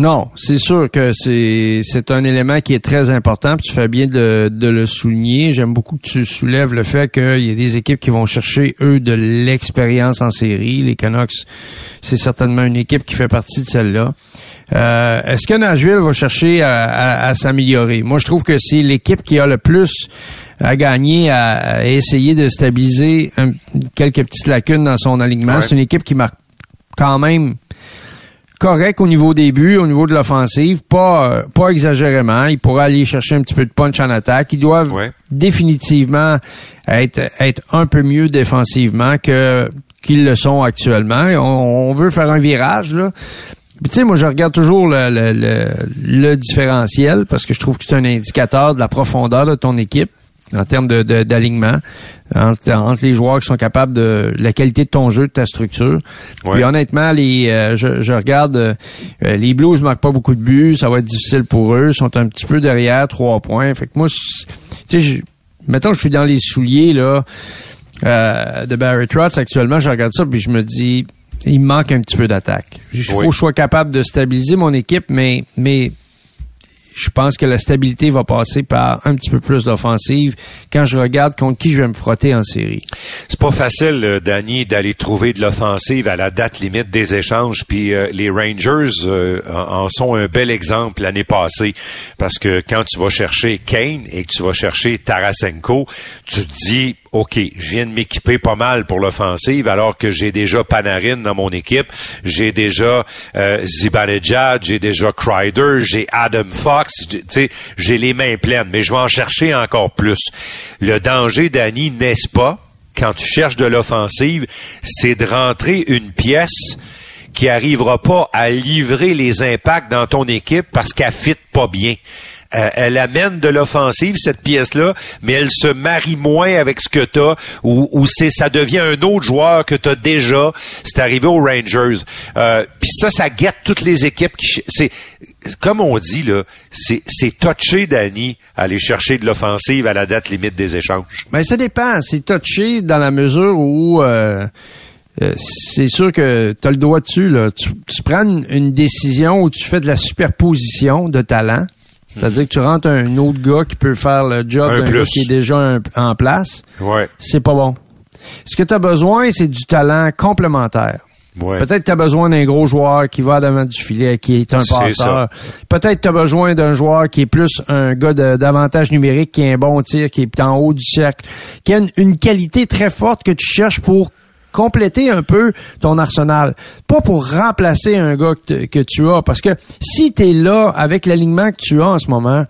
Non, c'est sûr que c'est c'est un élément qui est très important. Puis tu fais bien de, de le souligner. J'aime beaucoup que tu soulèves le fait qu'il y a des équipes qui vont chercher eux de l'expérience en série. Les Canucks, c'est certainement une équipe qui fait partie de celle-là. Euh, Est-ce que Nashville va chercher à, à- à s'améliorer? Moi, je trouve que c'est l'équipe qui a le plus à gagner, à, à essayer de stabiliser un- quelques petites lacunes dans son alignement. Ouais. C'est une équipe qui marque quand même correct au niveau des buts, au niveau de l'offensive, pas euh, pas exagérément. Ils pourraient aller chercher un petit peu de punch en attaque. Ils doivent Ouais. définitivement être être un peu mieux défensivement que qu'ils le sont actuellement. On, on veut faire un virage là. Tu sais, moi, je regarde toujours le, le, le, le différentiel parce que je trouve que c'est un indicateur de la profondeur de ton équipe. en termes de, d'alignement. Entre, les joueurs qui sont capables de la qualité de ton jeu, de ta structure. Puis honnêtement, les euh, je, regarde euh, les Blues marquent pas beaucoup de buts, ça va être difficile pour eux, ils sont un petit peu derrière, trois points. Fait que moi, tu sais, mettons que je suis dans les souliers là euh, de Barry Trotz actuellement, je regarde ça puis je me dis il me manque un petit peu d'attaque. Il faut que je sois capable de stabiliser mon équipe, mais mais je pense que la stabilité va passer par un petit peu plus d'offensive quand je regarde contre qui je vais me frotter en série. C'est pas facile, euh, Danny, d'aller trouver de l'offensive à la date limite des échanges. Puis euh, les Rangers euh, en sont un bel exemple l'année passée. Parce que quand tu vas chercher Kane et que tu vas chercher Tarasenko, tu te dis OK, je viens de m'équiper pas mal pour l'offensive alors que j'ai déjà Panarin dans mon équipe, j'ai déjà euh, Zibanejad, j'ai déjà Kreider, j'ai Adam Fox, j'ai les mains pleines, mais je vais en chercher encore plus. Le danger, Danny, n'est-ce pas, quand tu cherches de l'offensive, c'est de rentrer une pièce qui arrivera pas à livrer les impacts dans ton équipe parce qu'elle fit pas bien. Euh, elle amène de l'offensive cette pièce-là, mais elle se marie moins avec ce que t'as ou, ou c'est ça devient un autre joueur que t'as déjà. C'est arrivé aux Rangers. Euh, Puis ça, ça guette toutes les équipes. qui C'est comme on dit là, c'est c'est touché, Danny, aller chercher de l'offensive à la date limite des échanges. Mais ben, ça dépend. C'est touché dans la mesure où euh, euh, c'est sûr que tu as le doigt dessus. Là. Tu, tu prends une décision où tu fais de la superposition de talent. C'est-à-dire que tu rentres un autre gars qui peut faire le job d'un gars qui est déjà en place. Ouais. C'est pas bon. Ce que tu as besoin, c'est du talent complémentaire. Ouais. Peut-être que tu as besoin d'un gros joueur qui va devant du filet, qui est un passeur. Peut-être que tu as besoin d'un joueur qui est plus un gars d'avantage numérique, qui a un bon tir, qui est en haut du cercle, qui a une qualité très forte que tu cherches pour compléter un peu ton arsenal. Pas pour remplacer un gars que, tu as, parce que si tu es là avec l'alignement que tu as en ce moment,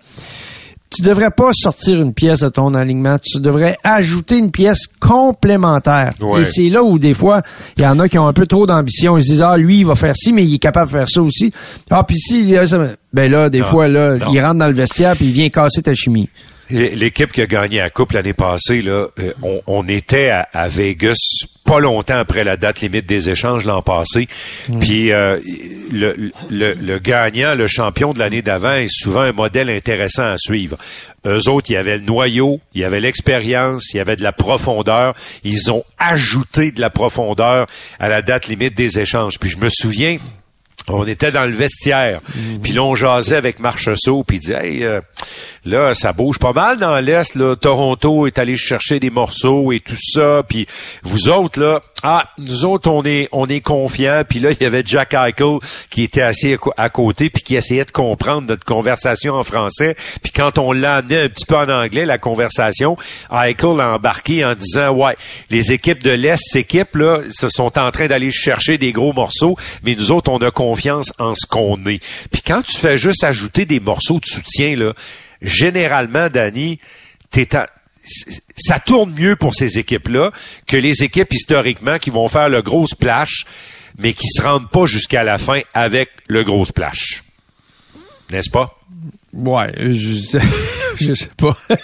tu devrais pas sortir une pièce de ton alignement, tu devrais ajouter une pièce complémentaire. Et c'est là où des fois, il y en a qui ont un peu trop d'ambition, ils se disent ah lui il va faire ci mais il est capable de faire ça aussi. Ah puis si il a ça ben là des fois là, il rentre dans le vestiaire puis il vient casser ta chimie. L'équipe qui a gagné la Coupe l'année passée, là, euh, on, était à, Vegas pas longtemps après la date limite des échanges l'an passé. Mm. Puis euh, le, le, gagnant, le champion de l'année d'avant est souvent un modèle intéressant à suivre. Eux autres, il y avait le noyau, il y avait l'expérience, il y avait de la profondeur. Ils ont ajouté de la profondeur à la date limite des échanges. Puis je me souviens, on était dans le vestiaire, mm. puis là on jasait avec Marcheseau, puis il dit hey, euh, Là, ça bouge pas mal dans l'Est. Là. Toronto est allé chercher des morceaux et tout ça. Puis vous autres, là, ah, nous autres, on est, on est confiants. Puis là, il y avait Jack Eichel qui était assis à côté puis qui essayait de comprendre notre conversation en français. Puis quand on l'a amené un petit peu en anglais, la conversation, Eichel a embarqué en disant, ouais, les équipes de l'Est s'équipent, là, se sont en train d'aller chercher des gros morceaux, mais nous autres, on a confiance en ce qu'on est. Puis quand tu fais juste ajouter des morceaux de soutien, là, généralement, Danny, ça tourne mieux pour ces équipes-là que les équipes historiquement qui vont faire le gros splash, mais qui se rendent pas jusqu'à la fin avec le gros splash. N'est-ce pas? Ouais, je sais, je sais pas.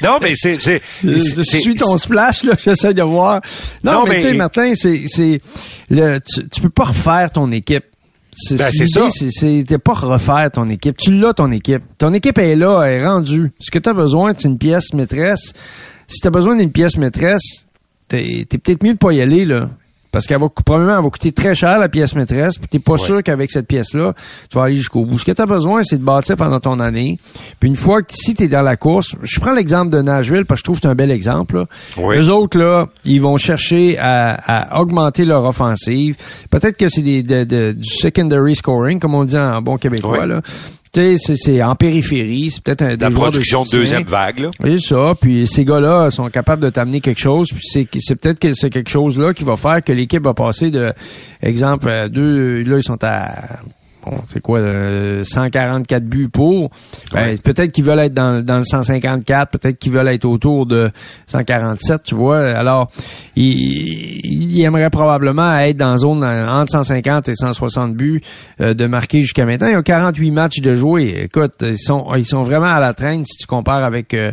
Non, mais c'est, c'est, je, suis ton splash là, j'essaie de voir. Non, mais, tu sais, Martin, c'est, c'est, le, tu, tu peux pas refaire ton équipe. C'est ben, ça. C'est pas refaire ton équipe. Tu l'as, ton équipe. Ton équipe est là, elle est rendue. Ce que tu as besoin, c'est une pièce maîtresse. Si tu as besoin d'une pièce maîtresse, t'es es, peut-être mieux de pas y aller, là. Parce qu'elle va, probablement, elle va coûter très cher, la pièce maîtresse, puis t'es pas sûr qu'avec cette pièce-là, tu vas aller jusqu'au bout. Ce que tu as besoin, c'est de bâtir pendant ton année. Puis une fois que, si t'es dans la course, je prends l'exemple de Nashville, parce que je trouve que c'est un bel exemple, là. Eux autres, là, ils vont chercher à, augmenter leur offensive. Peut-être que c'est des, du secondary scoring, comme on dit en bon québécois, là c'est en périphérie, c'est peut-être un la production de, deuxième vague là. Oui, ça, puis ces gars-là sont capables de t'amener quelque chose, puis c'est c'est peut-être que c'est quelque chose là qui va faire que l'équipe va passer de exemple deux là ils sont à c'est quoi, 144 euh, buts pour? Ben, peut-être qu'ils veulent être dans, dans le 154, peut-être qu'ils veulent être autour de 147, tu vois. Alors, ils, ils aimeraient probablement être dans la zone entre 150 et 160 buts euh, de marquer jusqu'à maintenant. Ils ont 48 matchs de jouer. Écoute, ils sont, ils sont vraiment à la traîne si tu compares avec... Euh,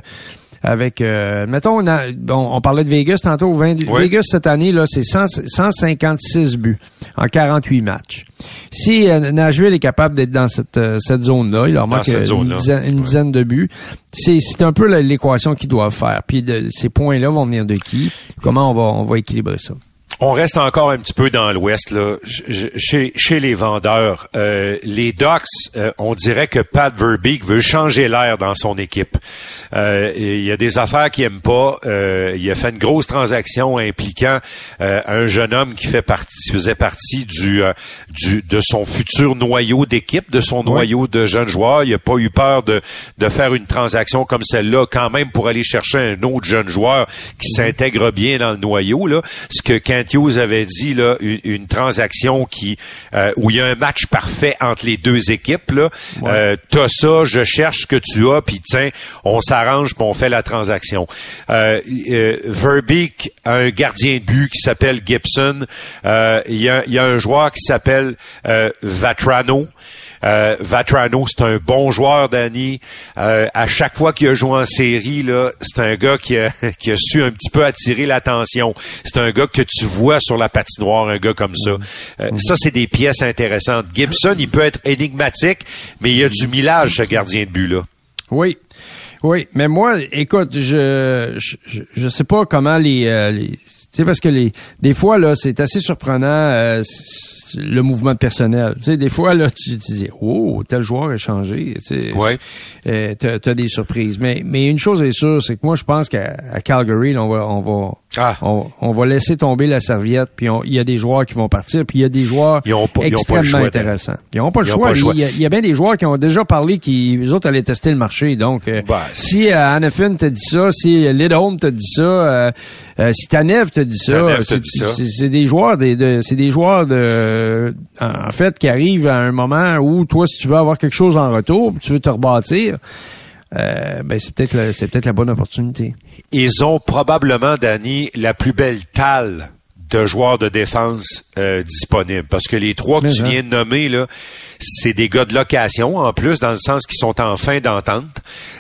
avec, euh, mettons, on, a- bon, on parlait de Vegas tantôt. vingt- Oui. Vegas cette année là, c'est 100 156 buts en 48 matchs. Si euh, Nashville est capable d'être dans cette euh, cette zone là, il leur manque euh, une, zone-là. dizaine, une Ouais. dizaine de buts. C'est c'est un peu l'équation qu'ils doivent faire. Puis de- ces points là vont venir de qui? Comment on va on va équilibrer ça? On reste encore un petit peu dans l'Ouest là, chez, chez les vendeurs. Euh, les Ducks, euh, on dirait que Pat Verbeek veut changer l'air dans son équipe. Euh, Il y a des affaires qu'il aime pas. Euh, il a fait une grosse transaction impliquant euh, un jeune homme qui fait partie, faisait partie du, du de son futur noyau d'équipe, de son noyau de jeunes joueurs. Il a pas eu peur de, de faire une transaction comme celle-là, quand même pour aller chercher un autre jeune joueur qui s'intègre bien dans le noyau. Là, ce que Kent Hughes avait dit là, une, une transaction qui euh, où il y a un match parfait entre les deux équipes. Là, Euh, t'as ça, je cherche ce que tu as, puis tiens, on s'arrange, puis on fait la transaction. Euh, euh, Verbeek a un gardien de but qui s'appelle Gibson. Euh, Il y, a, y a un joueur qui s'appelle euh, Vatrano. Euh, Vatrano, c'est un bon joueur, Danny. Euh, à chaque fois qu'il a joué en série, là, c'est un gars qui a, qui a su un petit peu attirer l'attention. C'est un gars que tu vois sur la patinoire, un gars comme ça. Euh, Ça, c'est des pièces intéressantes. Gibson, il peut être énigmatique, mais il y a du millage, ce gardien de but-là. Oui. Oui, mais moi, écoute, je je, je- je sais pas comment les, euh, les tu sais parce que les des fois là, c'est assez surprenant euh, le mouvement de personnel. Tu sais, des fois là, tu te dis oh tel joueur a changé. Tu sais, Ouais. euh, t'as, t'as des surprises. Mais mais une chose est sûre, c'est que moi je pense qu'à à Calgary, là, on va on va Ah. on, on va laisser tomber la serviette. Puis on- il y a des joueurs qui vont partir. Puis il y a des joueurs Ils ont pas- ils ont pas le extrêmement choix, intéressants. Ils n'ont pas le Ils choix. pas le choix. Il y, a, il y a bien des joueurs qui ont déjà parlé qui eux autres allaient tester le marché. Donc euh, Ben, si euh, Hannafin te dit ça, si Lidholm te dit ça, euh, euh, si Tanev te dit ça, c'est, des joueurs des, de, c'est des joueurs de en fait qui arrivent à un moment où toi si tu veux avoir quelque chose en retour, tu veux te rebâtir, euh, ben c'est peut-être c'est peut-être la bonne opportunité. Ils ont probablement, Danny, la plus belle talle de joueurs de défense euh, disponibles. Parce que les trois que Mais tu hein. viens de nommer, là, c'est des gars de location, en plus, dans le sens qu'ils sont en fin d'entente.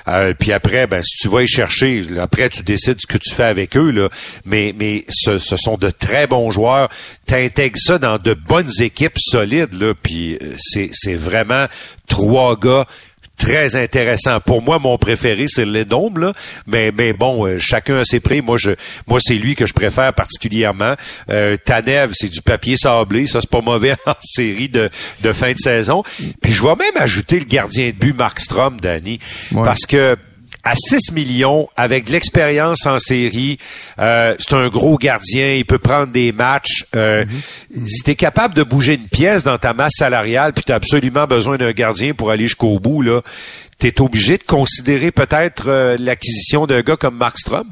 Euh, puis après, ben, si tu vas y chercher, après, tu décides ce que tu fais avec eux, là. Mais, mais ce, ce sont de très bons joueurs. T'intègres ça dans de bonnes équipes solides, là. Puis euh, c'est, c'est vraiment trois gars très intéressant. Pour moi, mon préféré, c'est le là. Mais, mais bon, euh, chacun a ses prix. Moi, je, moi, c'est lui que je préfère particulièrement. Euh, Tanev, c'est du papier sablé. Ça, c'est pas mauvais en série de, de fin de saison. Puis je vais même ajouter le gardien de but, Mark Strom, Danny. Ouais. Parce que, à 6 millions, avec de l'expérience en série, euh, c'est un gros gardien, il peut prendre des matchs. Euh, Si tu es capable de bouger une pièce dans ta masse salariale, puis tu as absolument besoin d'un gardien pour aller jusqu'au bout, là, tu es obligé de considérer peut-être euh, l'acquisition d'un gars comme Mark Strom.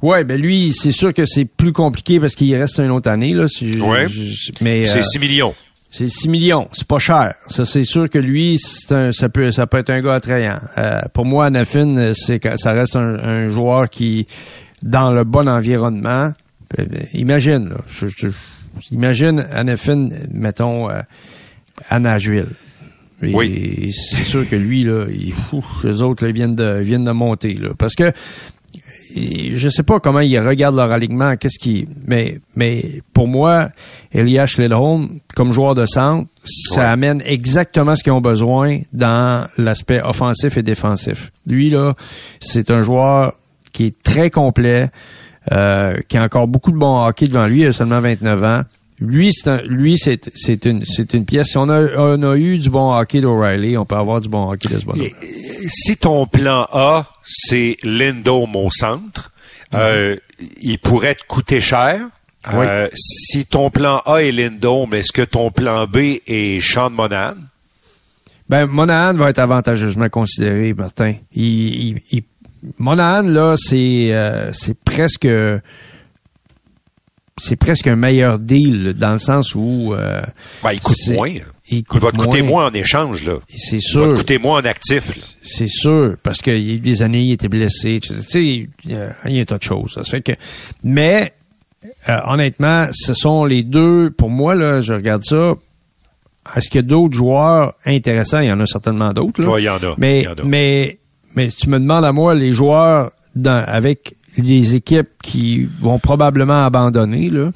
Ouais, ben lui, c'est sûr que c'est plus compliqué parce qu'il reste une autre année là. si je- Ouais. je- mais C'est euh, 6 millions. C'est 6 millions, c'est pas cher. Ça, c'est sûr que lui, un, ça peut, ça peut être un gars attrayant. Euh, pour moi, Anafin, c'est ça reste un, un joueur qui, dans le bon environnement, euh, imagine, là, je, je- imagine Anafin, mettons, euh, à Nashville. Et Oui. C'est sûr que lui, là, il, ouf, les autres, là, viennent de, viennent de monter, là. Parce que, et je sais pas comment ils regardent leur alignement, qu'est-ce qui, mais, mais pour moi, Elias Lidholm, comme joueur de centre, ça Ouais. amène exactement ce qu'ils ont besoin dans l'aspect offensif et défensif. Lui, là, c'est un joueur qui est très complet, euh, qui a encore beaucoup de bon hockey devant lui, il a seulement 29 ans. Lui, c'est un- lui, c'est, c'est une, c'est une pièce. Si on a, on a eu du bon hockey d'O'Reilly, on peut avoir du bon hockey de ce bonhomme. Si ton plan A, c'est Lindome au centre, euh, il pourrait te coûter cher. Oui. Euh, si ton plan A est Lindome, est-ce que ton plan B est Sean Monahan? Ben, Monahan va être avantageusement considéré, Martin. Il, il, il- Monahan, là, c'est, euh, c'est presque, c'est presque un meilleur deal, dans le sens où, euh, Ben, il coûte moins. il Il coûte va te coûter moins. moins en échange, là. c'est Il va te sûr, coûter moins en actif. c'est sûr, parce qu'il y a eu des années, il était blessé, tu sais, il y a il y a un tas de choses. Ça fait que, mais, euh, honnêtement, ce sont les deux, pour moi, là, je regarde ça, est-ce qu'il y a d'autres joueurs intéressants? Il y en a certainement d'autres. Ouais, il y en a. Mais, Il y en a. mais, mais si tu me demandes à moi, les joueurs avec les équipes qui vont probablement abandonner, là,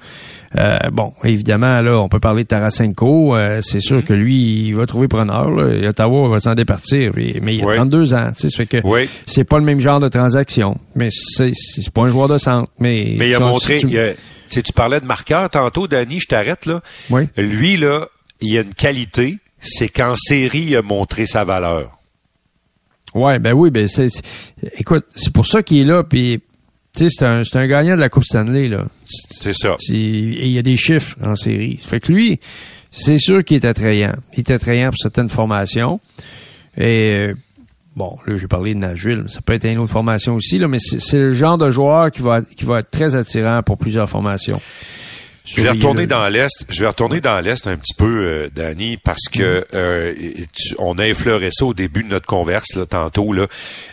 euh, bon, évidemment, là, on peut parler de Tarasenko. Euh, c'est sûr que lui, il va trouver preneur. Là. Ottawa va s'en départir. Mais il a 32 ans. Ça fait que c'est pas le même genre de transaction. Mais c'est, c'est pas un joueur de centre. Mais, mais il a montré... tu... tu parlais de marqueur tantôt, Danny, je t'arrête là. Oui. Lui, là, il a une qualité, c'est qu'en série, il a montré sa valeur. Ouais, ben oui, ben c'est, écoute, c'est pour ça qu'il est là, puis c'est un, c'est un gagnant de la Coupe Stanley, là. C'est ça. il y a des chiffres en série. Fait que lui, c'est sûr qu'il est attrayant. Il est attrayant pour certaines formations. Et bon, là, j'ai parlé de Nashville. Ça peut être une autre formation aussi, là, mais c'est, le genre de joueur qui va, qui va être très attirant pour plusieurs formations. Je vais retourner dans l'est. Je vais retourner dans l'est un petit peu, euh, Danny, parce que euh, on a effleuré ça au début de notre converse là, tantôt. Là,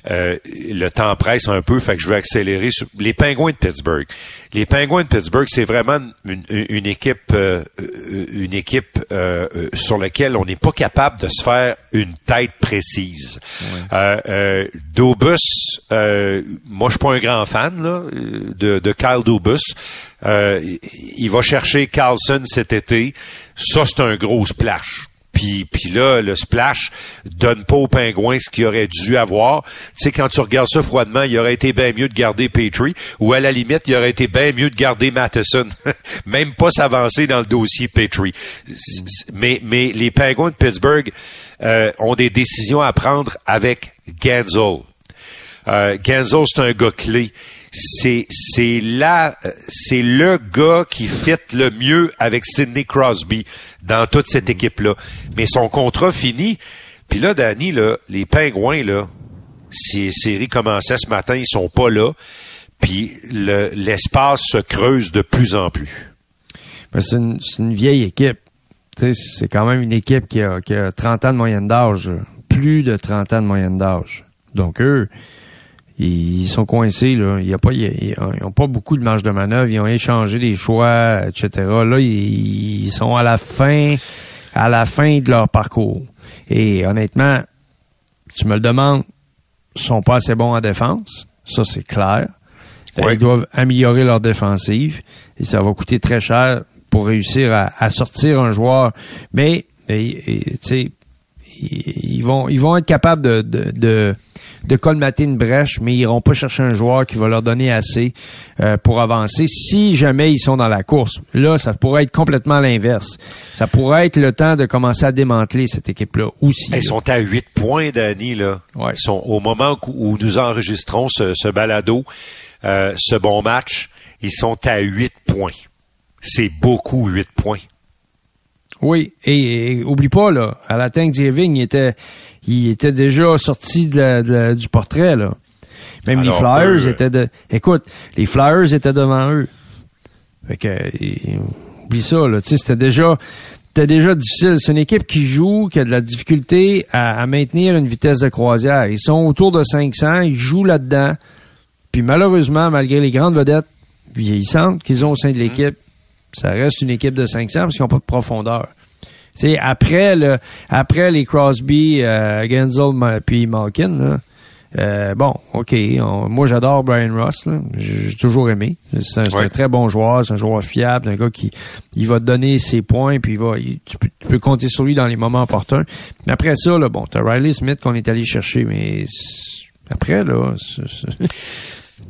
euh, le temps presse un peu, fait que je vais accélérer. Sur les Pingouins de Pittsburgh. Les Pingouins de Pittsburgh, c'est vraiment une, équipe, une équipe sur laquelle on n'est pas capable de se faire une tête précise. Dobus, moi je suis pas un grand fan là, de, de Kyle Dobus. Euh, il va chercher Carlson cet été. Ça, c'est un gros splash. Puis, là, le splash donne pas aux pingouins ce qu'il aurait dû avoir. Tu sais, quand tu regardes ça froidement, il aurait été bien mieux de garder Petrie, ou à la limite, il aurait été bien mieux de garder Matheson. Même pas s'avancer dans le dossier Petrie. Mais, mais les pingouins de Pittsburgh euh, ont des décisions à prendre avec Genzel. Euh, c'est un gars clé c'est c'est là c'est le gars qui fit le mieux avec Sidney Crosby dans toute cette équipe là. Mais son contrat fini. Puis là, Danny, là, les pingouins là, si les séries commençaient ce matin, ils sont pas là. Puis l'espace se creuse de plus en plus. Ben, c'est une, une, vieille équipe. C'est quand même une équipe qui a, qui a 30 ans de moyenne d'âge. Plus de 30 ans de moyenne d'âge. Donc eux, ils sont coincés là. Il y a pas, ils, ont pas beaucoup de marge de manœuvre. Ils ont échangé des choix, etc. Là, ils, sont à la fin, à la fin de leur parcours. Et honnêtement, tu me le demandes, ils sont pas assez bons en défense. Ça, c'est clair. Ils doivent améliorer leur défensive et ça va coûter très cher pour réussir à, sortir un joueur. Mais, tu sais, ils vont, ils vont être capables de, de de colmater une brèche, mais ils iront pas chercher un joueur qui va leur donner assez euh, pour avancer si jamais ils sont dans la course. Là, ça pourrait être complètement l'inverse. Ça pourrait être le temps de commencer à démanteler cette équipe-là aussi. Ils sont à huit points, Danny, là. Ils sont au moment où nous enregistrons ce, balado, euh, ce bon match, ils sont à huit points. C'est beaucoup, huit points. Oui, et, oublie pas, là, à la Thanksgiving, il était, il était déjà sorti de du portrait, là. Même les Flyers étaient de... Écoute, les Flyers étaient devant eux. Fait que, oublie ça, là. Tu sais, c'était déjà... C'était déjà difficile. C'est une équipe qui joue, qui a de la difficulté à, maintenir une vitesse de croisière. Ils sont autour de 500, ils jouent là-dedans. Puis malheureusement, malgré les grandes vedettes vieillissantes qu'ils ont au sein de l'équipe, ça reste une équipe de 500 parce qu'ils n'ont pas de profondeur. C'est après le après les Crosby, euh, Genzel puis Malkin. Euh, bon, ok. moi, j'adore Brian Ross. J'ai toujours aimé. C'est un, très bon joueur, c'est un joueur fiable, un gars qui il va te donner ses points, puis il va, tu, peux, compter sur lui dans les moments opportuns. Mais après ça, là, bon, t'as Riley Smith qu'on est allé chercher, mais après là,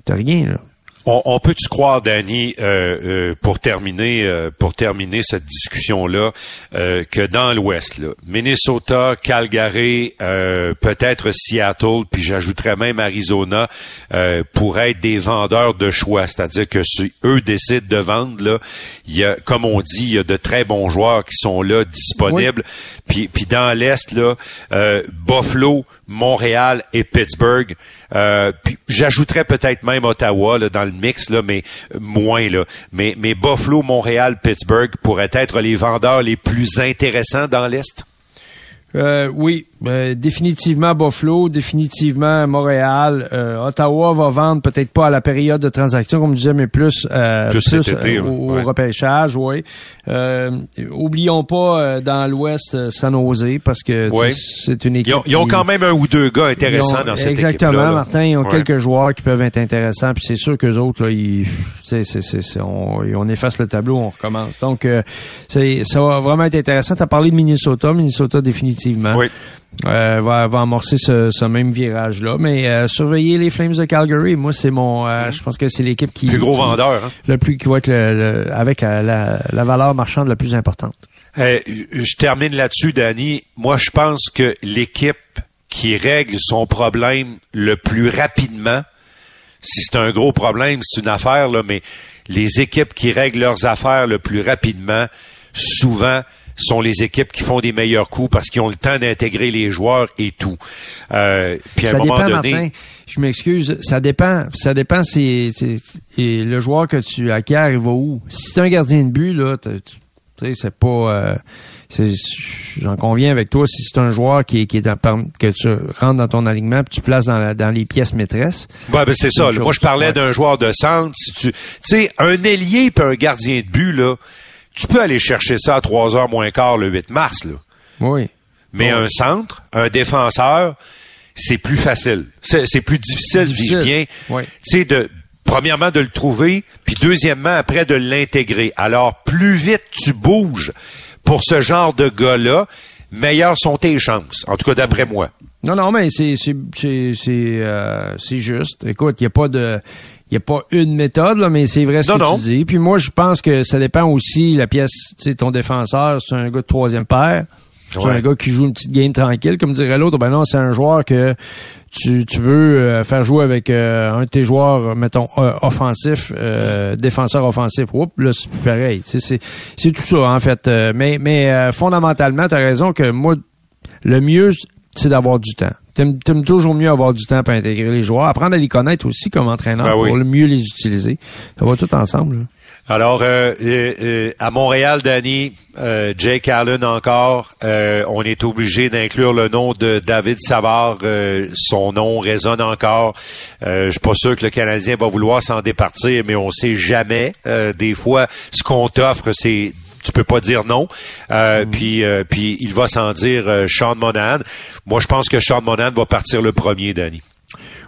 t'as rien là. On, on peut-tu croire, Danny, euh, euh, pour terminer, euh, pour terminer cette discussion-là, que dans l'Ouest, Minnesota, Calgary, peut-être Seattle, puis j'ajouterais même Arizona, pourraient être des vendeurs de choix, c'est-à-dire que si eux décident de vendre, là, il y a, comme on dit, il y a de très bons joueurs qui sont là disponibles. Puis, puis dans l'Est, là, Buffalo, Montréal et Pittsburgh. Euh, j'ajouterais peut-être même Ottawa dans le mix, là, mais moins. Là. Mais, mais Buffalo, Montréal, Pittsburgh pourraient être les vendeurs les plus intéressants dans l'Est. Euh, oui, ben, définitivement Buffalo, définitivement Montréal. Euh, Ottawa va vendre peut-être pas à la période de transaction, comme je disais, mais plus, euh, Plus été, euh, au, ouais. repêchage, oui. Euh, oublions pas euh, dans l'Ouest San Jose parce que Ouais. c'est une équipe. Ils ont, ils ont qui- quand même un ou deux gars intéressants ont- dans cette Exactement, équipe-là. là. Martin. Ils ont Ouais. quelques joueurs qui peuvent être intéressants. Puis c'est sûr que autres, là, ils, on, on efface le tableau, on recommence. Donc, euh, c'est, ça va vraiment être intéressant. Tu as parlé de Minnesota. Minnesota, définitivement. Oui. Euh, va, va amorcer ce, ce même virage-là. Mais euh, surveiller les Flames de Calgary, moi, c'est mon... euh, je pense que c'est l'équipe qui... Plus gros qui- vendeur. Hein? Le plus qui va être le, le- avec la, la, la valeur marchande la plus importante. Euh, je termine là-dessus, Danny. Moi, je pense que l'équipe qui règle son problème le plus rapidement, si c'est un gros problème, c'est une affaire, là, mais les équipes qui règlent leurs affaires le plus rapidement, souvent, sont les équipes qui font des meilleurs coups parce qu'ils ont le temps d'intégrer les joueurs et tout. Euh, puis à ça un moment dépend, donné, Martin. Je m'excuse. Ça dépend. Ça dépend. Et le joueur que tu acquiers, il va où Si c'est un gardien de but, là, tu sais, c'est pas. euh, j'en conviens avec toi. Si c'est un joueur qui, est- qui est dans- que tu rentres dans ton alignement, puis tu places dans, la- dans les pièces maîtresses. Ouais, ben c'est ça. Moi, je parlais d'un joueur de centre. Si tu, tu sais, un ailier puis un gardien de but là, tu peux aller chercher ça à 3 heures moins quart le 8 mars là. Oui. Mais un centre, un défenseur, c'est plus facile. C'est plus difficile, Difficile. dis-je bien. Ouais. Tu sais, de premièrement de le trouver, puis deuxièmement après de l'intégrer. Alors plus vite tu bouges pour ce genre de gars-là, meilleures sont tes chances. En tout cas d'après moi. Non, non, mais c'est c'est c'est c'est euh, c'est juste. Écoute, il y a pas de il y a pas une méthode là, mais c'est vrai ce Non, que non. tu dis. Puis moi, je pense que ça dépend aussi la pièce. Tu sais, ton défenseur, c'est un gars de troisième paire. C'est Ouais. un gars qui joue une petite game tranquille, comme dirait l'autre. Ben non, c'est un joueur que tu, tu veux euh, faire jouer avec euh, un de tes joueurs, mettons, euh, offensif, euh, défenseur offensif. Oups, là, c'est pareil. C'est c'est tout ça, en fait. Mais mais euh, fondamentalement, tu as raison que moi, le mieux, c'est d'avoir du temps. T'aimes t'aimes toujours mieux avoir du temps pour intégrer les joueurs, apprendre à les connaître aussi comme entraîneur Ben oui. pour le mieux les utiliser. Ça va tout ensemble. là. Alors, euh, euh, à Montréal, Danny, euh, Jake Allen encore, euh, on est obligé d'inclure le nom de David Savard. euh, son nom résonne encore. Euh, je suis pas sûr que le Canadien va vouloir s'en départir, mais on sait jamais. Euh, des fois, ce qu'on t'offre, c'est tu peux pas dire non. Euh, Puis, euh, puis il va s'en dire euh, Sean Monahan. Moi, je pense que Sean Monahan va partir le premier, Danny.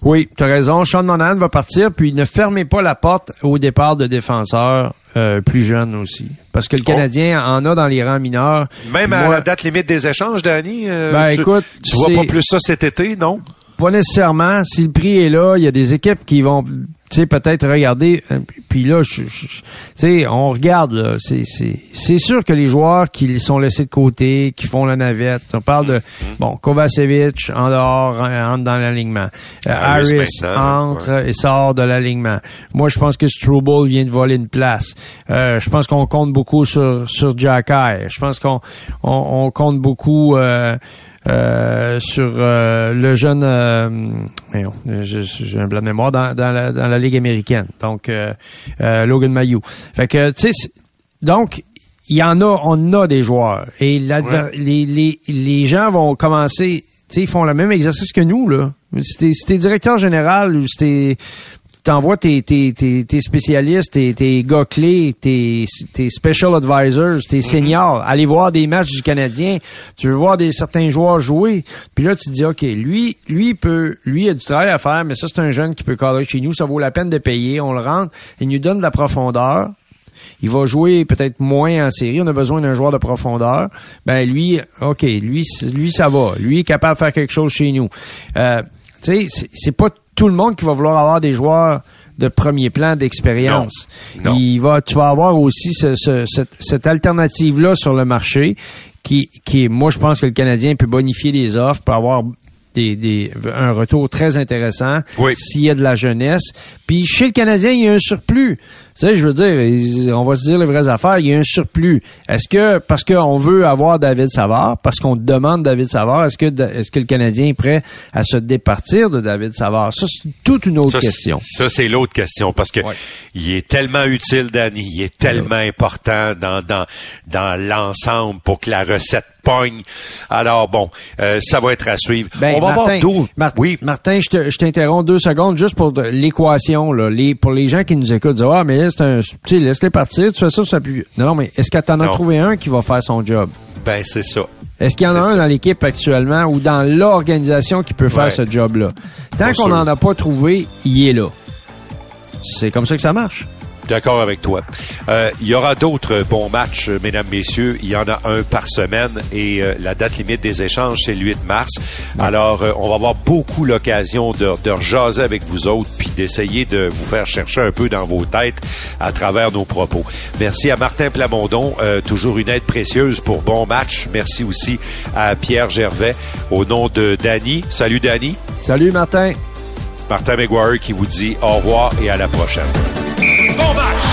Oui, tu as raison. Sean Monahan va partir, puis ne fermez pas la porte au départ de défenseurs euh, plus jeunes aussi. Parce que le Oh. Canadien en a dans les rangs mineurs. Même à la date limite des échanges, Danny. euh, Ben, tu, écoute, tu vois pas plus ça cet été, non? Pas nécessairement. Si le prix est là, il y a des équipes qui vont, tu sais, peut-être regarder. euh, Puis là, je, je- je- tu sais, on regarde. là. C'est, c'est, c'est sûr que les joueurs qui sont laissés de côté, qui font la navette. On parle de bon, Kovacevic en dehors, en- entre dans l'alignement. Euh, Harris Harris entre et sort de l'alignement. Moi, je pense que Struble vient de voler une place. Euh, je pense qu'on compte beaucoup sur sur Jack Eye. Je pense qu'on on, on compte beaucoup. euh, euh, sur euh, le jeune euh, j'ai un blanc de mémoire dans, dans, la, dans la ligue américaine. Donc euh, euh, Logan Mayou fait que tu sais donc il y en a on a des joueurs. Et l'adver- les, les, les gens vont commencer tu sais ils font le même exercice que nous là. Si t'es si t'es directeur général ou si t'es t'envoies tes, tes, tes, tes spécialistes, tes, tes gars clés, tes, tes special advisors, tes seniors, aller voir des matchs du Canadien, tu veux voir des certains joueurs jouer, puis là tu te dis OK, lui lui peut lui a du travail à faire, mais ça c'est un jeune qui peut cadrer chez nous, ça vaut la peine de payer, on le rentre, il nous donne de la profondeur. Il va jouer peut-être moins en série. On a besoin d'un joueur de profondeur. Ben lui, ok, lui, lui ça va. Lui est capable de faire quelque chose chez nous. Euh, tu sais, c'est- pas tout le monde qui va vouloir avoir des joueurs de premier plan d'expérience. Il va, tu vas avoir aussi ce- ce- cette, cette alternative-là sur le marché qui, qui est, moi, je pense que le Canadien peut bonifier des offres, peut avoir des, des, un retour très intéressant Oui. s'il y a de la jeunesse. Puis chez le Canadien, il y a un surplus. Sais, je veux dire, on va se dire les vraies affaires, il y a un surplus. Est-ce que, parce qu'on veut avoir David Savard, parce qu'on demande David Savard, est-ce que, est-ce que le Canadien est prêt à se départir de David Savard? Ça, c'est toute une autre question. Ça, c'est l'autre question, parce que il est tellement utile, Danny, il est tellement important dans, dans, dans l'ensemble pour que la recette pogne. Alors bon, euh, ça va être à suivre. Ben, On va Martin, voir d'où. oui. Martin, je, te, je t'interromps deux secondes juste pour l'équation. Là, les, pour les gens qui nous écoutent, dire, ah, mais c'est un, tu laisse-les partir, tu fais ça, ça plus. Non, non, mais est-ce que t'en as trouvé un qui va faire son job? Ben, c'est ça. Est-ce qu'il y en a un dans l'équipe actuellement ou dans l'organisation qui peut faire ce job-là? Tant qu'on n'en a pas trouvé, il est là. C'est comme ça que ça marche. D'accord avec toi. Euh, il y aura d'autres bons matchs, euh, mesdames, messieurs. Il y en a un par semaine et euh, la date limite des échanges, c'est le 8 mars. Alors, on va avoir beaucoup l'occasion de, de rejaser avec vous autres puis d'essayer de vous faire chercher un peu dans vos têtes à travers nos propos. Merci à Martin Plamondon, toujours une aide précieuse pour bon match. Merci aussi à Pierre Gervais au nom de Danny. Salut Danny. Salut Martin. Martin McGuire qui vous dit au revoir et à la prochaine. Bon match!